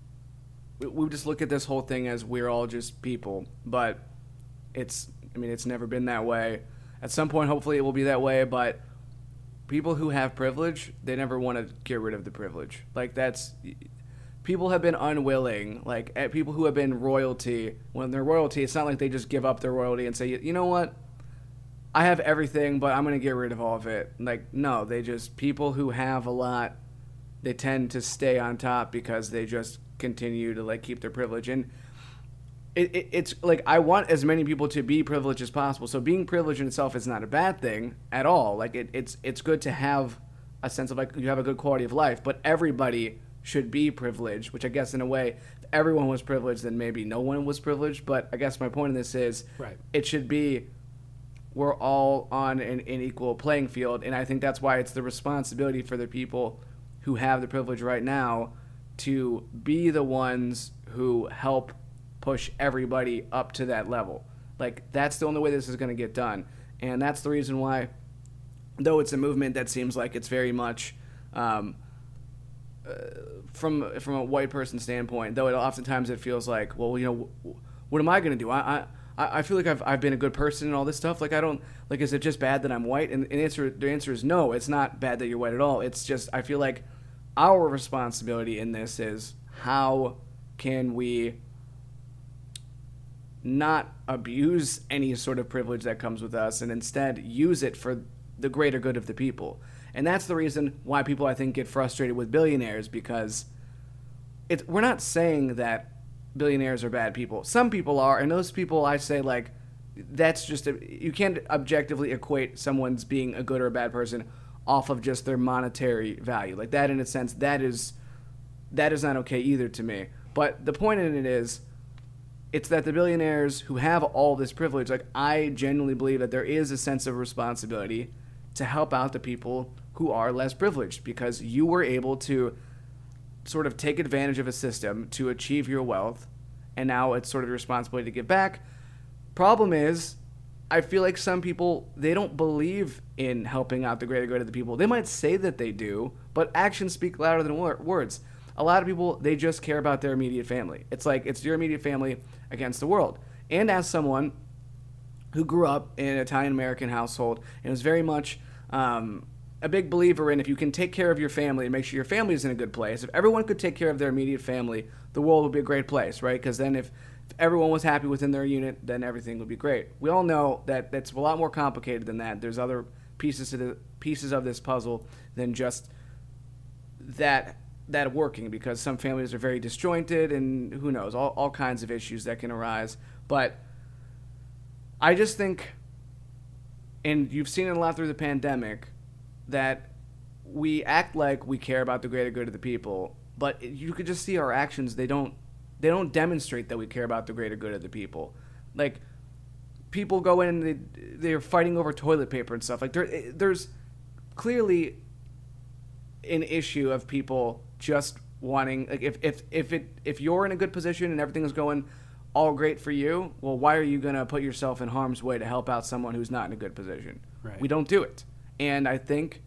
we would just look at this whole thing as we're all just people. But it's I mean, it's never been that way. At some point, hopefully, it will be that way. But people who have privilege, they never want to get rid of the privilege. Like that's people have been unwilling. Like eh, people who have been royalty, when they're royalty, it's not like they just give up their royalty and say, you know what, I have everything, but I'm gonna get rid of all of it. Like no, they just people who have a lot, they tend to stay on top because they just continue to like keep their privilege and it, it, it's like I want as many people to be privileged as possible. So being privileged in itself is not a bad thing at all. Like it, it's it's good to have a sense of like you have a good quality of life. But everybody should be privileged, which I guess in a way, if everyone was privileged, then maybe no one was privileged. But I guess my point in this is, right. it should be we're all on an, an equal playing field, and I think that's why it's the responsibility for the people who have the privilege right now to be the ones who help push everybody up to that level. Like that's the only way this is going to get done, and that's the reason why, though it's a movement that seems like it's very much. Um, uh, from from a white person standpoint, though it oftentimes it feels like, well, you know, what am I going to do? I, I I feel like I've, I've been a good person and all this stuff. Like I don't like is it just bad that I'm white? And, and answer the answer is no. It's not bad that you're white at all. It's just I feel like our responsibility in this is how can we not abuse any sort of privilege that comes with us and instead use it for the greater good of the people. And that's the reason why people, I think, get frustrated with billionaires because it, we're not saying that billionaires are bad people. Some people are, and those people, I say, like, that's just, a, you can't objectively equate someone's being a good or a bad person off of just their monetary value. Like, that, in a sense, that is, that is not okay either to me. But the point in it is, it's that the billionaires who have all this privilege, like I genuinely believe that there is a sense of responsibility to help out the people who are less privileged because you were able to sort of take advantage of a system to achieve your wealth and now it's sort of your responsibility to give back. Problem is, I feel like some people they don't believe in helping out the greater good of the people. They might say that they do, but actions speak louder than words. A lot of people they just care about their immediate family. It's like it's your immediate family against the world. And as someone who grew up in an Italian American household and was very much um, a big believer in if you can take care of your family and make sure your family is in a good place, if everyone could take care of their immediate family, the world would be a great place, right? Because then if, if everyone was happy within their unit, then everything would be great. We all know that that's a lot more complicated than that. There's other pieces to the pieces of this puzzle than just that that working because some families are very disjointed and who knows all, all kinds of issues that can arise but i just think and you've seen it a lot through the pandemic that we act like we care about the greater good of the people but you could just see our actions. They don't they don't demonstrate that we care about the greater good of the people. Like people go in and they, they're fighting over toilet paper and stuff. Like there, eh, there's clearly an issue of people just wanting like if if if it if you're in a good position and everything is going all great for you, well, why are you going to put yourself in harm's way to help out someone who's not in a good position? Right. We don't do it. And I think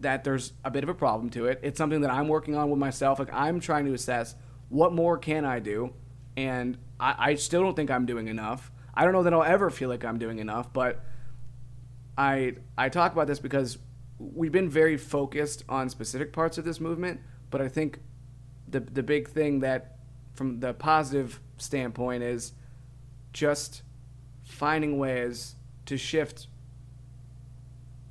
that there's a bit of a problem to it. It's something that I'm working on with myself. Like I'm trying to assess what more can I do, and I, I still don't think I'm doing enough. I don't know that I'll ever feel like I'm doing enough, but I I talk about this because we've been very focused on specific parts of this movement, but I think the the big thing that from the positive standpoint is just finding ways to shift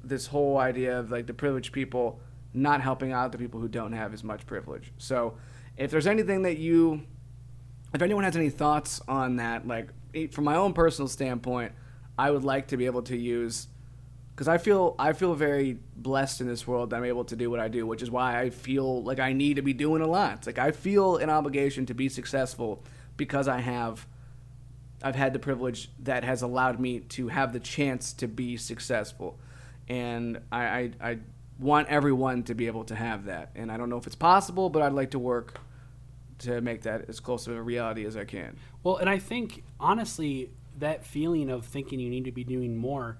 this whole idea of like the privileged people not helping out the people who don't have as much privilege. So, if there's anything that you, if anyone has any thoughts on that, like from my own personal standpoint, I would like to be able to use because I feel I feel very blessed in this world that I'm able to do what I do, which is why I feel like I need to be doing a lot. It's like I feel an obligation to be successful because I have I've had the privilege that has allowed me to have the chance to be successful, and I, I, I want everyone to be able to have that. And I don't know if it's possible, but I'd like to work to make that as close to a reality as I can. Well, and I think honestly, that feeling of thinking you need to be doing more,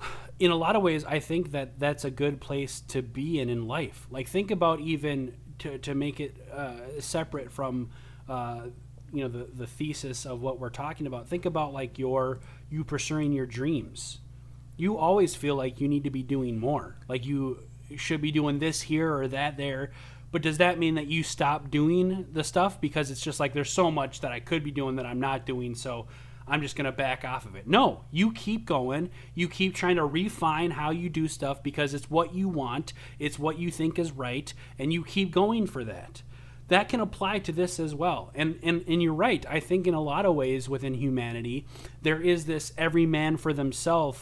<sighs> in a lot of ways, I think that that's a good place to be in in life. Like think about even to to make it uh, separate from. Uh, you know the, the thesis of what we're talking about think about like your you pursuing your dreams you always feel like you need to be doing more like you should be doing this here or that there but does that mean that you stop doing the stuff because it's just like there's so much that i could be doing that i'm not doing so i'm just going to back off of it no you keep going you keep trying to refine how you do stuff because it's what you want it's what you think is right and you keep going for that that can apply to this as well. And, and and you're right. I think in a lot of ways within humanity, there is this every man for themselves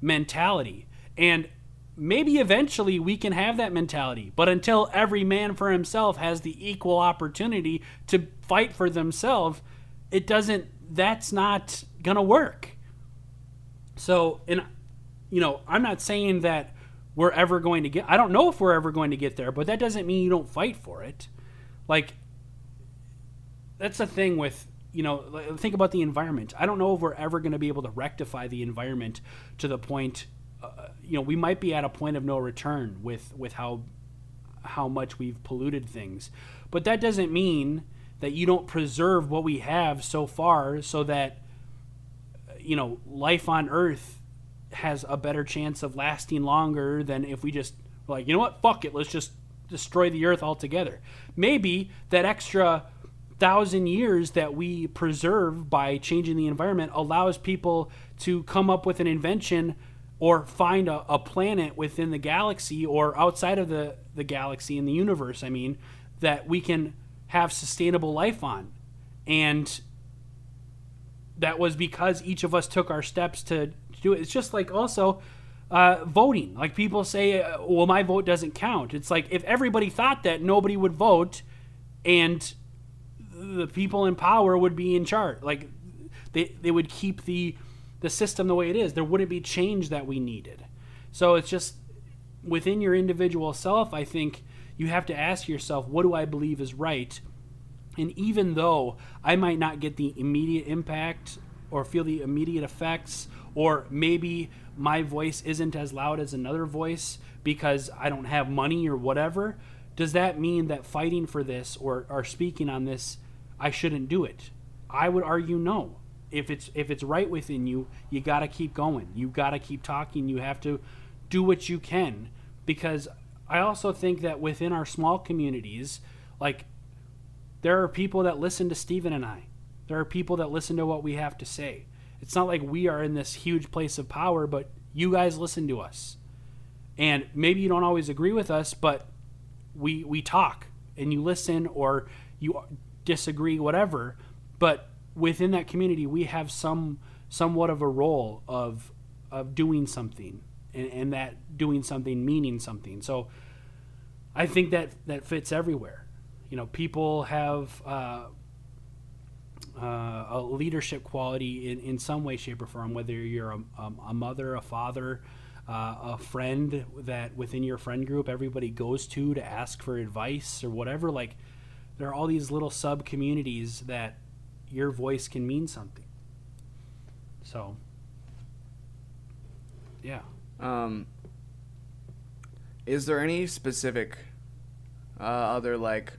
mentality. And maybe eventually we can have that mentality. But until every man for himself has the equal opportunity to fight for themselves, it doesn't that's not going to work. So, and you know, I'm not saying that we're ever going to get I don't know if we're ever going to get there, but that doesn't mean you don't fight for it like that's the thing with you know think about the environment i don't know if we're ever going to be able to rectify the environment to the point uh, you know we might be at a point of no return with with how how much we've polluted things. But that doesn't mean that you don't preserve what we have so far so that you know life on earth has a better chance of lasting longer than if we just like you know what? Fuck it. Let's just destroy the earth altogether. Maybe that extra thousand years that we preserve by changing the environment allows people to come up with an invention or find a, a planet within the galaxy or outside of the, the galaxy in the universe, I mean, that we can have sustainable life on. And that was because each of us took our steps to, do it. It's just like also uh, voting. Like people say, uh, well, my vote doesn't count. It's like if everybody thought that, nobody would vote, and the people in power would be in charge. Like they they would keep the the system the way it is. There wouldn't be change that we needed. So it's just within your individual self. I think you have to ask yourself, what do I believe is right? And even though I might not get the immediate impact or feel the immediate effects, or maybe my voice isn't as loud as another voice because I don't have money or whatever, does that mean that fighting for this or, or speaking on this, I shouldn't do it? I would argue no. If it's if it's right within you, you got to keep going. You got to keep talking. You have to do what you can because I also think that within our small communities, like there are people that listen to Stephen and I. There are people that listen to what we have to say. It's not like we are in this huge place of power, but you guys listen to us. And maybe you don't always agree with us, but we we talk and you listen or you disagree whatever, but within that community we have some somewhat of a role of of doing something and, and that doing something meaning something. So I think that that fits everywhere. You know, people have uh, uh, a leadership quality in, in some way, shape, or form. Whether you're a, a mother, a father, uh, a friend that within your friend group everybody goes to to ask for advice or whatever. Like, there are all these little sub communities that your voice can mean something. So, yeah. Um, is there any specific uh, other like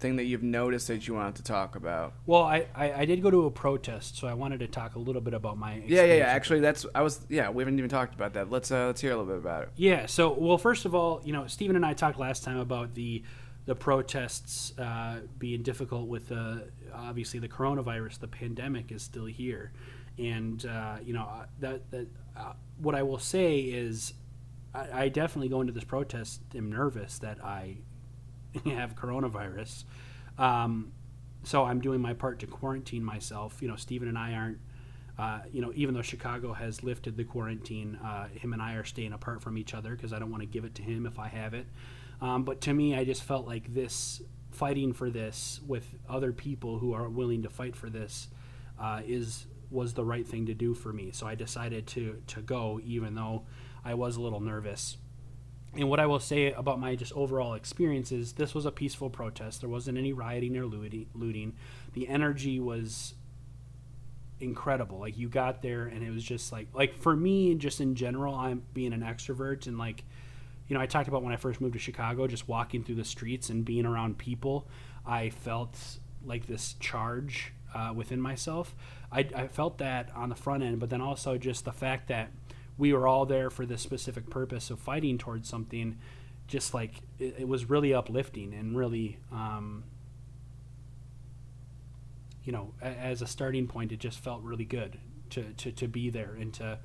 thing that you've noticed that you wanted to talk about? Well, I, I, I did go to a protest, so I wanted to talk a little bit about my Yeah, yeah, yeah. Actually, that's I was yeah. We haven't even talked about that. Let's uh, let's hear a little bit about it. Yeah. So, well, first of all, you know, Stephen and I talked last time about the the protests uh, being difficult with uh, obviously the coronavirus. The pandemic is still here, and uh, you know uh, that that uh, what I will say is, I, I definitely go into this protest am nervous that I <laughs> have coronavirus. Um, so I'm doing my part to quarantine myself. You know, Stephen and I aren't. Uh, you know, even though Chicago has lifted the quarantine, uh, him and I are staying apart from each other because I don't want to give it to him if I have it. Um, but to me, I just felt like this fighting for this with other people who are willing to fight for this uh, is was the right thing to do for me. So I decided to to go, even though I was a little nervous. And what I will say about my just overall experience is this was a peaceful protest. There wasn't any rioting or looting. The energy was incredible. Like you got there and it was just like like for me just in general, I'm being an extrovert and like you know, I talked about when I first moved to Chicago, just walking through the streets and being around people, I felt like this charge uh, within myself. I, I felt that on the front end, but then also just the fact that we were all there for this specific purpose of fighting towards something, just like it, it was really uplifting and really, um, you know, a, as a starting point, it just felt really good to, to, to be there and to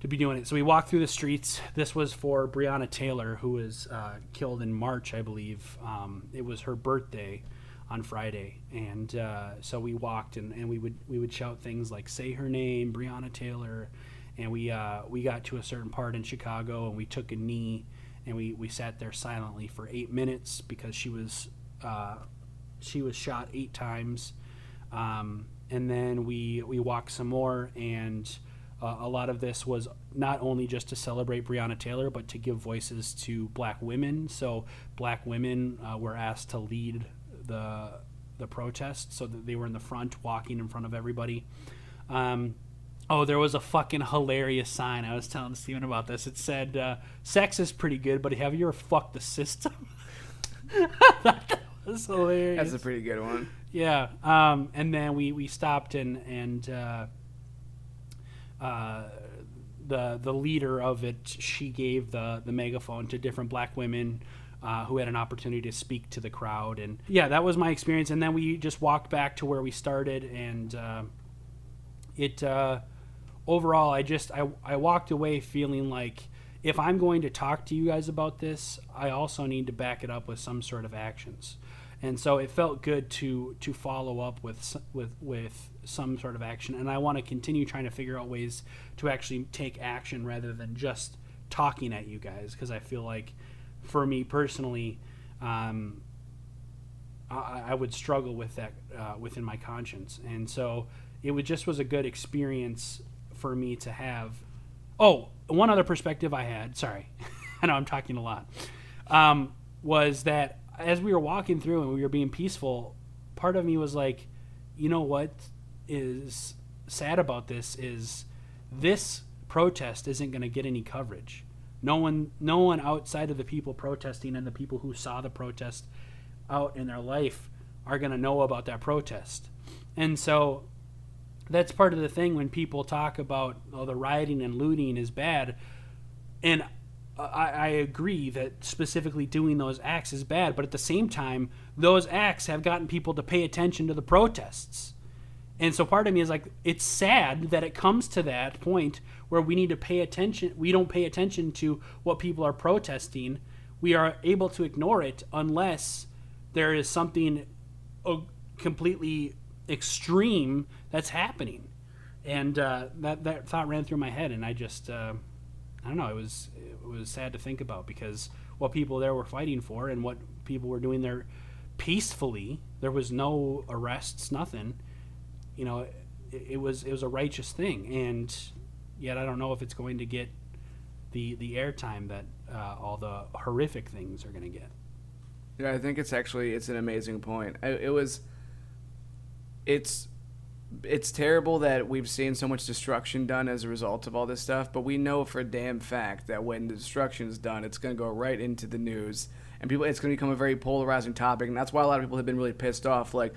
to be doing it. So we walked through the streets. This was for Breonna Taylor, who was uh, killed in March, I believe. Um, it was her birthday on Friday, and uh, so we walked and, and we would we would shout things like "Say her name, Breonna Taylor," and we uh, we got to a certain part in Chicago and we took a knee and we, we sat there silently for eight minutes because she was uh, she was shot eight times, um, and then we we walked some more and uh, a lot of this was not only just to celebrate Breonna Taylor, but to give voices to black women. So black women uh, were asked to lead the the protest, so that they were in the front, walking in front of everybody. Um, oh, there was a fucking hilarious sign. I was telling Steven about this. It said, uh, "Sex is pretty good, but have you ever fucked the system?" <laughs> that was hilarious. That's a pretty good one. Yeah, um, and then we, we stopped and and uh, the the leader of it she gave the the megaphone to different black women uh, who had an opportunity to speak to the crowd. And yeah that was my experience. And then we just walked back to where we started. And uh, it uh, overall I just I, I walked away feeling like if I'm going to talk to you guys about this I also need to back it up with some sort of actions. And so it felt good to to follow up with with with some sort of action and i want to continue trying to figure out ways to actually take action rather than just talking at you guys because i feel like for me personally um, I, I would struggle with that uh, within my conscience. And so it would just was a good experience for me to have. Oh one other perspective i had sorry <laughs> i know i'm talking a lot um, was that as we were walking through and we were being peaceful, part of me was like, you know what is sad about this is this protest isn't going to get any coverage. No one, no one outside of the people protesting and the people who saw the protest out in their life are going to know about that protest. And so that's part of the thing when people talk about oh, the rioting and looting is bad. And I, I agree that specifically doing those acts is bad, but at the same time, those acts have gotten people to pay attention to the protests. And so part of me is like, it's sad that it comes to that point where we need to pay attention. We don't pay attention to what people are protesting. We are able to ignore it unless there is something uh, completely extreme that's happening. And uh, that, that thought ran through my head, and I just. Uh, I don't know. It was it was sad to think about because what people there were fighting for and what people were doing there peacefully. There was no arrests, nothing. You know, it, it was it was a righteous thing, and yet I don't know if it's going to get the the airtime that uh, all the horrific things are going to get. Yeah, I think it's actually it's an amazing point. I, it was, it's, it's terrible that we've seen so much destruction done as a result of all this stuff. But we know for a damn fact that when the destruction is done, it's going to go right into the news, and people, it's going to become a very polarizing topic, and that's why a lot of people have been really pissed off. Like,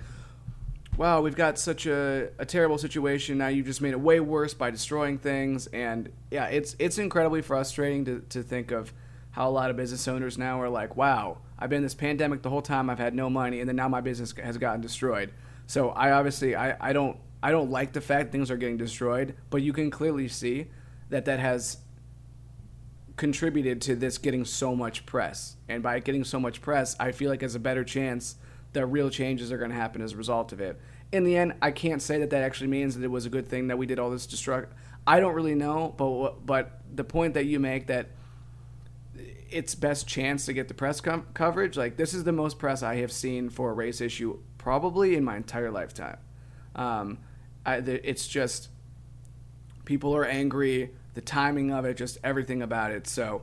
wow, we've got such a, a terrible situation. Now you've just made it way worse by destroying things, and yeah, it's it's incredibly frustrating to to think of how a lot of business owners now are like, wow, I've been in this pandemic the whole time, I've had no money, and then now my business has gotten destroyed. So I obviously I, I don't I don't like the fact things are getting destroyed, but you can clearly see that that has contributed to this getting so much press. And by getting so much press, I feel like there's a better chance that real changes are going to happen as a result of it. In the end, I can't say that that actually means that it was a good thing that we did all this destruct. I don't really know, but but the point that you make that its best chance to get the press com- coverage. Like this is the most press I have seen for a race issue probably in my entire lifetime. Um, I, the, it's just people are angry, the timing of it, just everything about it. So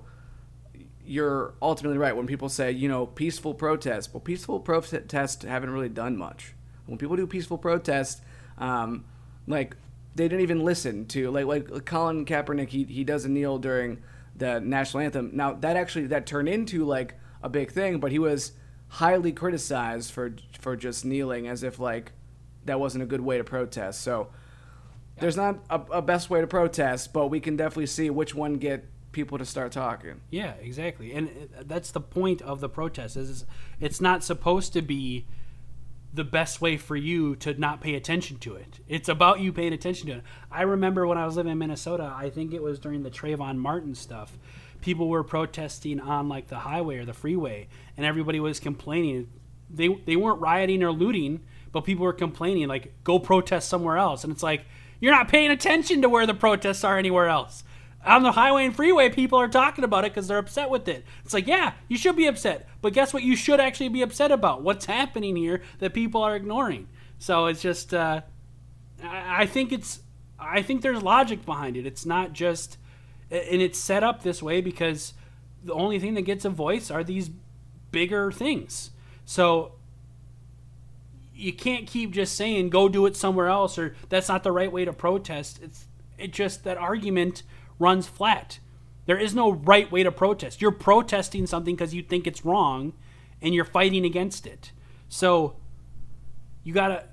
you're ultimately right when people say you know peaceful protest. Well, peaceful protests haven't really done much. When people do peaceful protest, um, like they didn't even listen to like like Colin Kaepernick. He he does a kneel during the national anthem. Now that actually that turned into like a big thing, but he was highly criticized for for just kneeling as if like that wasn't a good way to protest. So there's not a, a, best way to protest, but we can definitely see which one get people to start talking. Yeah, exactly, and that's the point of the protest. Is it's not supposed to be the best way for you to not pay attention to it. It's about you paying attention to it. I remember when I was living in Minnesota, I think it was during the Trayvon Martin stuff. People were protesting on like the highway or the freeway, and everybody was complaining. They they weren't rioting or looting, but people were complaining like, "Go protest somewhere else." And it's like you're not paying attention to where the protests are anywhere else on the highway and freeway, people are talking about it because they're upset with it. It's like, yeah, you should be upset. But guess what? You should actually be upset about what's happening here that people are ignoring. So it's just, uh, I think it's, I think there's logic behind it. It's not just, and it's set up this way because the only thing that gets a voice are these bigger things. So you can't keep just saying go do it somewhere else or that's not the right way to protest. It's it just that argument runs flat. There is no right way to protest. You're protesting something because you think it's wrong and you're fighting against it. So you got to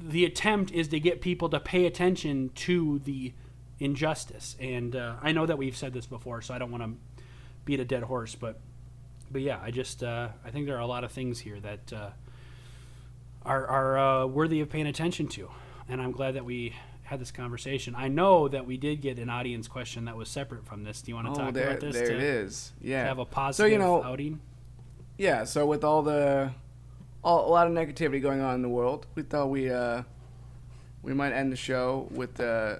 the attempt is to get people to pay attention to the injustice. And uh, I know that we've said this before, so I don't want to beat a dead horse, but but yeah, I just uh, I think there are a lot of things here that uh, are are uh, worthy of paying attention to, and I'm glad that we had this conversation. I know that we did get an audience question that was separate from this. Do you want to oh, talk there, about this? There to, it is. Yeah. have a positive so, you know, outing. Yeah. So with all the all, a lot of negativity going on in the world, we thought we uh, we might end the show with uh,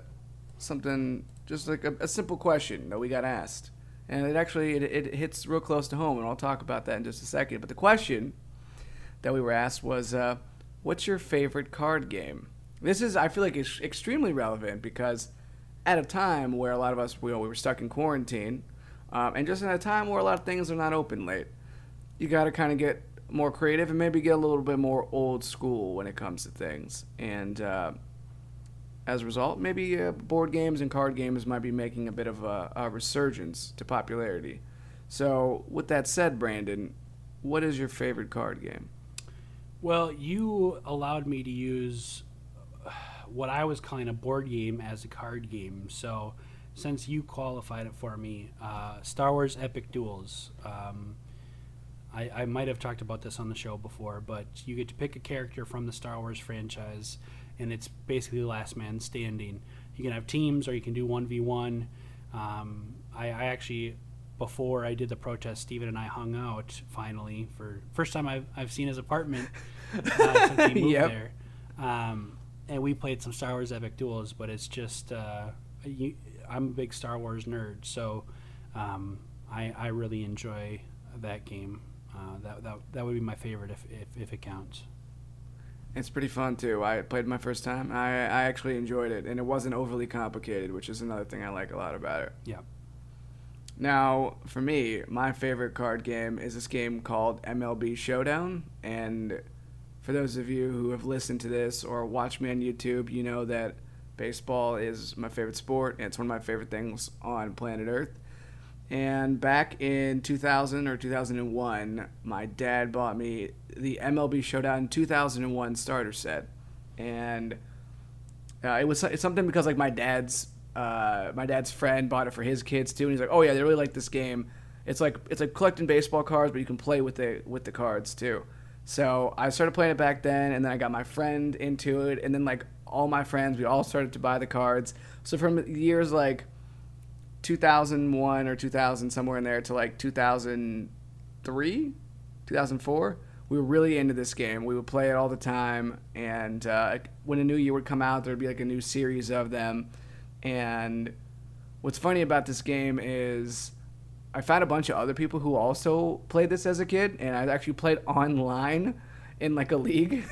something just like a, a, simple question that we got asked, and it actually it, it hits real close to home, and I'll talk about that in just a second. But the question that we were asked was, uh, "What's your favorite card game?" This is, I feel like, it's extremely relevant because at a time where a lot of us, we, we were stuck in quarantine, um, and just in a time where a lot of things are not open late, you got to kind of get more creative and maybe get a little bit more old school when it comes to things. And uh, as a result, maybe uh, board games and card games might be making a bit of a, a resurgence to popularity. So, with that said, Brandon, what is your favorite card game? Well, you allowed me to use what I was calling a board game as a card game. So since you qualified it for me, uh, Star Wars Epic Duels. Um, I, I might have talked about this on the show before, but you get to pick a character from the Star Wars franchise, and it's basically last man standing. You can have teams, or you can do one v one. Um, I, I actually before I did the protest, Steven and I hung out finally for first time I've, I've seen his apartment uh, since he <laughs> moved yep. there. Um, and we played some Star Wars Epic Duels, but it's just uh, you, I'm a big Star Wars nerd, so um, I, I really enjoy that game. Uh, that, that that would be my favorite if, if, if it counts. It's pretty fun too. I played my first time. I, I actually enjoyed it, and it wasn't overly complicated, which is another thing I like a lot about it. Yeah. Now, for me, my favorite card game is this game called MLB Showdown. And for those of you who have listened to this or watched me on YouTube, you know that baseball is my favorite sport, and it's one of my favorite things on planet Earth. And back in 2000 or 2001, my dad bought me the MLB Showdown 2001 starter set. And uh, it was it's something because like my dad's uh, my dad's friend bought it for his kids too, and he's like, "Oh yeah, they really like this game. It's like it's like collecting baseball cards, but you can play with the with the cards too." So I started playing it back then, and then I got my friend into it, and then like all my friends, we all started to buy the cards. So from years like 2001 or 2000 somewhere in there to like 2003, 2004, we were really into this game. We would play it all the time, and uh, when a new year would come out, there'd be like a new series of them and what's funny about this game is I found a bunch of other people who also played this as a kid, and I actually played online in like a league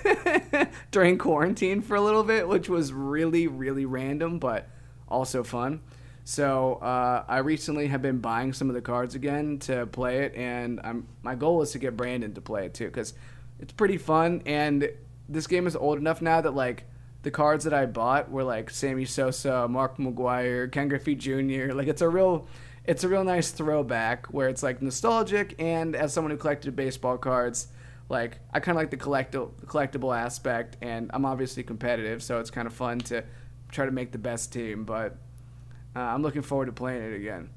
<laughs> during quarantine for a little bit, which was really, really random, but also fun. So uh, I recently have been buying some of the cards again to play it, and I'm my goal is to get Brandon to play it too because it's pretty fun. And this game is old enough now that like the cards that I bought were like Sammy Sosa, Mark McGwire, Ken Griffey Jr. Like it's a real it's a real nice throwback where it's like nostalgic and as someone who collected baseball cards, like I kind of like the collectible collectible aspect and I'm obviously competitive, so it's kind of fun to try to make the best team, but uh, I'm looking forward to playing it again.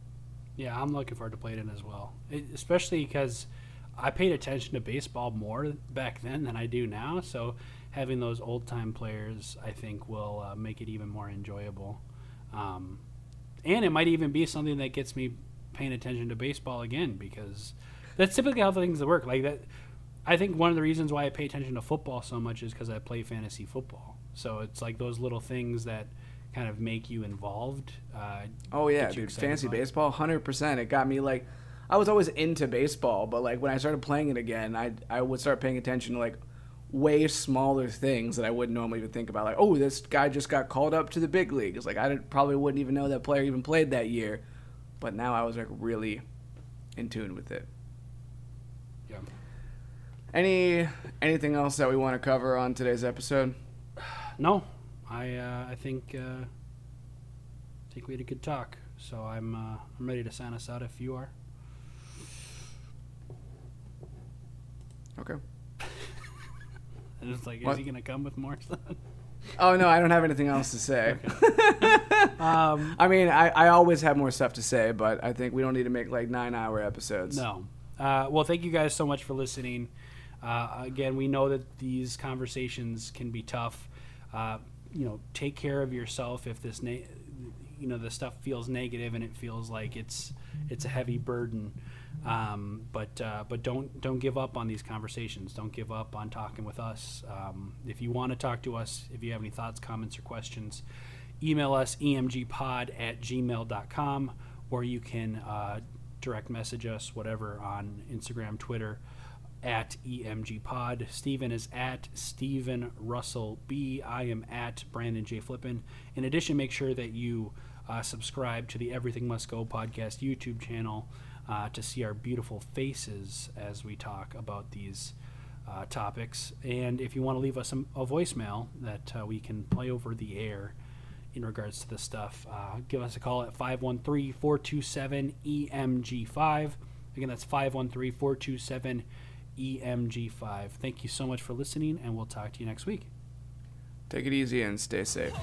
Yeah, I'm looking forward to playing it as well. It, especially because I paid attention to baseball more back then than I do now, so having those old time players, I think, will uh, make it even more enjoyable. Um, and it might even be something that gets me paying attention to baseball again because that's typically how things work. Like that, I think one of the reasons why I pay attention to football so much is because I play fantasy football. So it's like those little things that kind of make you involved. Uh, oh yeah, dude, fantasy baseball, hundred percent. It got me like. I was always into baseball, but like when I started playing it again, I I would start paying attention to like way smaller things that I wouldn't normally even think about. Like, oh, this guy just got called up to the big leagues. Like, I probably wouldn't even know that player even played that year. But now I was like really in tune with it. Yeah. Any anything else that we want to cover on today's episode? <sighs> No, I uh, I think uh, I think we had a good talk. So I'm uh, I'm ready to sign us out if you are. Okay. And it's like, what? is he gonna come with more <laughs> stuff? Oh no, I don't have anything else to say. <laughs> um, I mean, I, I always have more stuff to say, but I think we don't need to make like nine hour episodes. No. Uh, well, thank you guys so much for listening. Uh, again, we know that these conversations can be tough. Uh, you know, take care of yourself if this, na- you know, the stuff feels negative and it feels like it's it's a heavy burden. Um, but uh, but don't don't give up on these conversations. Don't give up on talking with us. Um, if you want to talk to us, if you have any thoughts, comments, or questions, email us emgpod at gmail.com or you can uh, direct message us, whatever, on Instagram, Twitter at emgpod. Stephen is at Stephen Russell B. I am at Brandon J. Flippin. In addition, make sure that you uh, subscribe to the Everything Must Go podcast YouTube channel uh, to see our beautiful faces as we talk about these uh, topics. And if you want to leave us some, a voicemail that uh, we can play over the air in regards to this stuff, uh, give us a call at 513 427 EMG5. Again, that's 513 427 EMG5. Thank you so much for listening, and we'll talk to you next week. Take it easy and stay safe.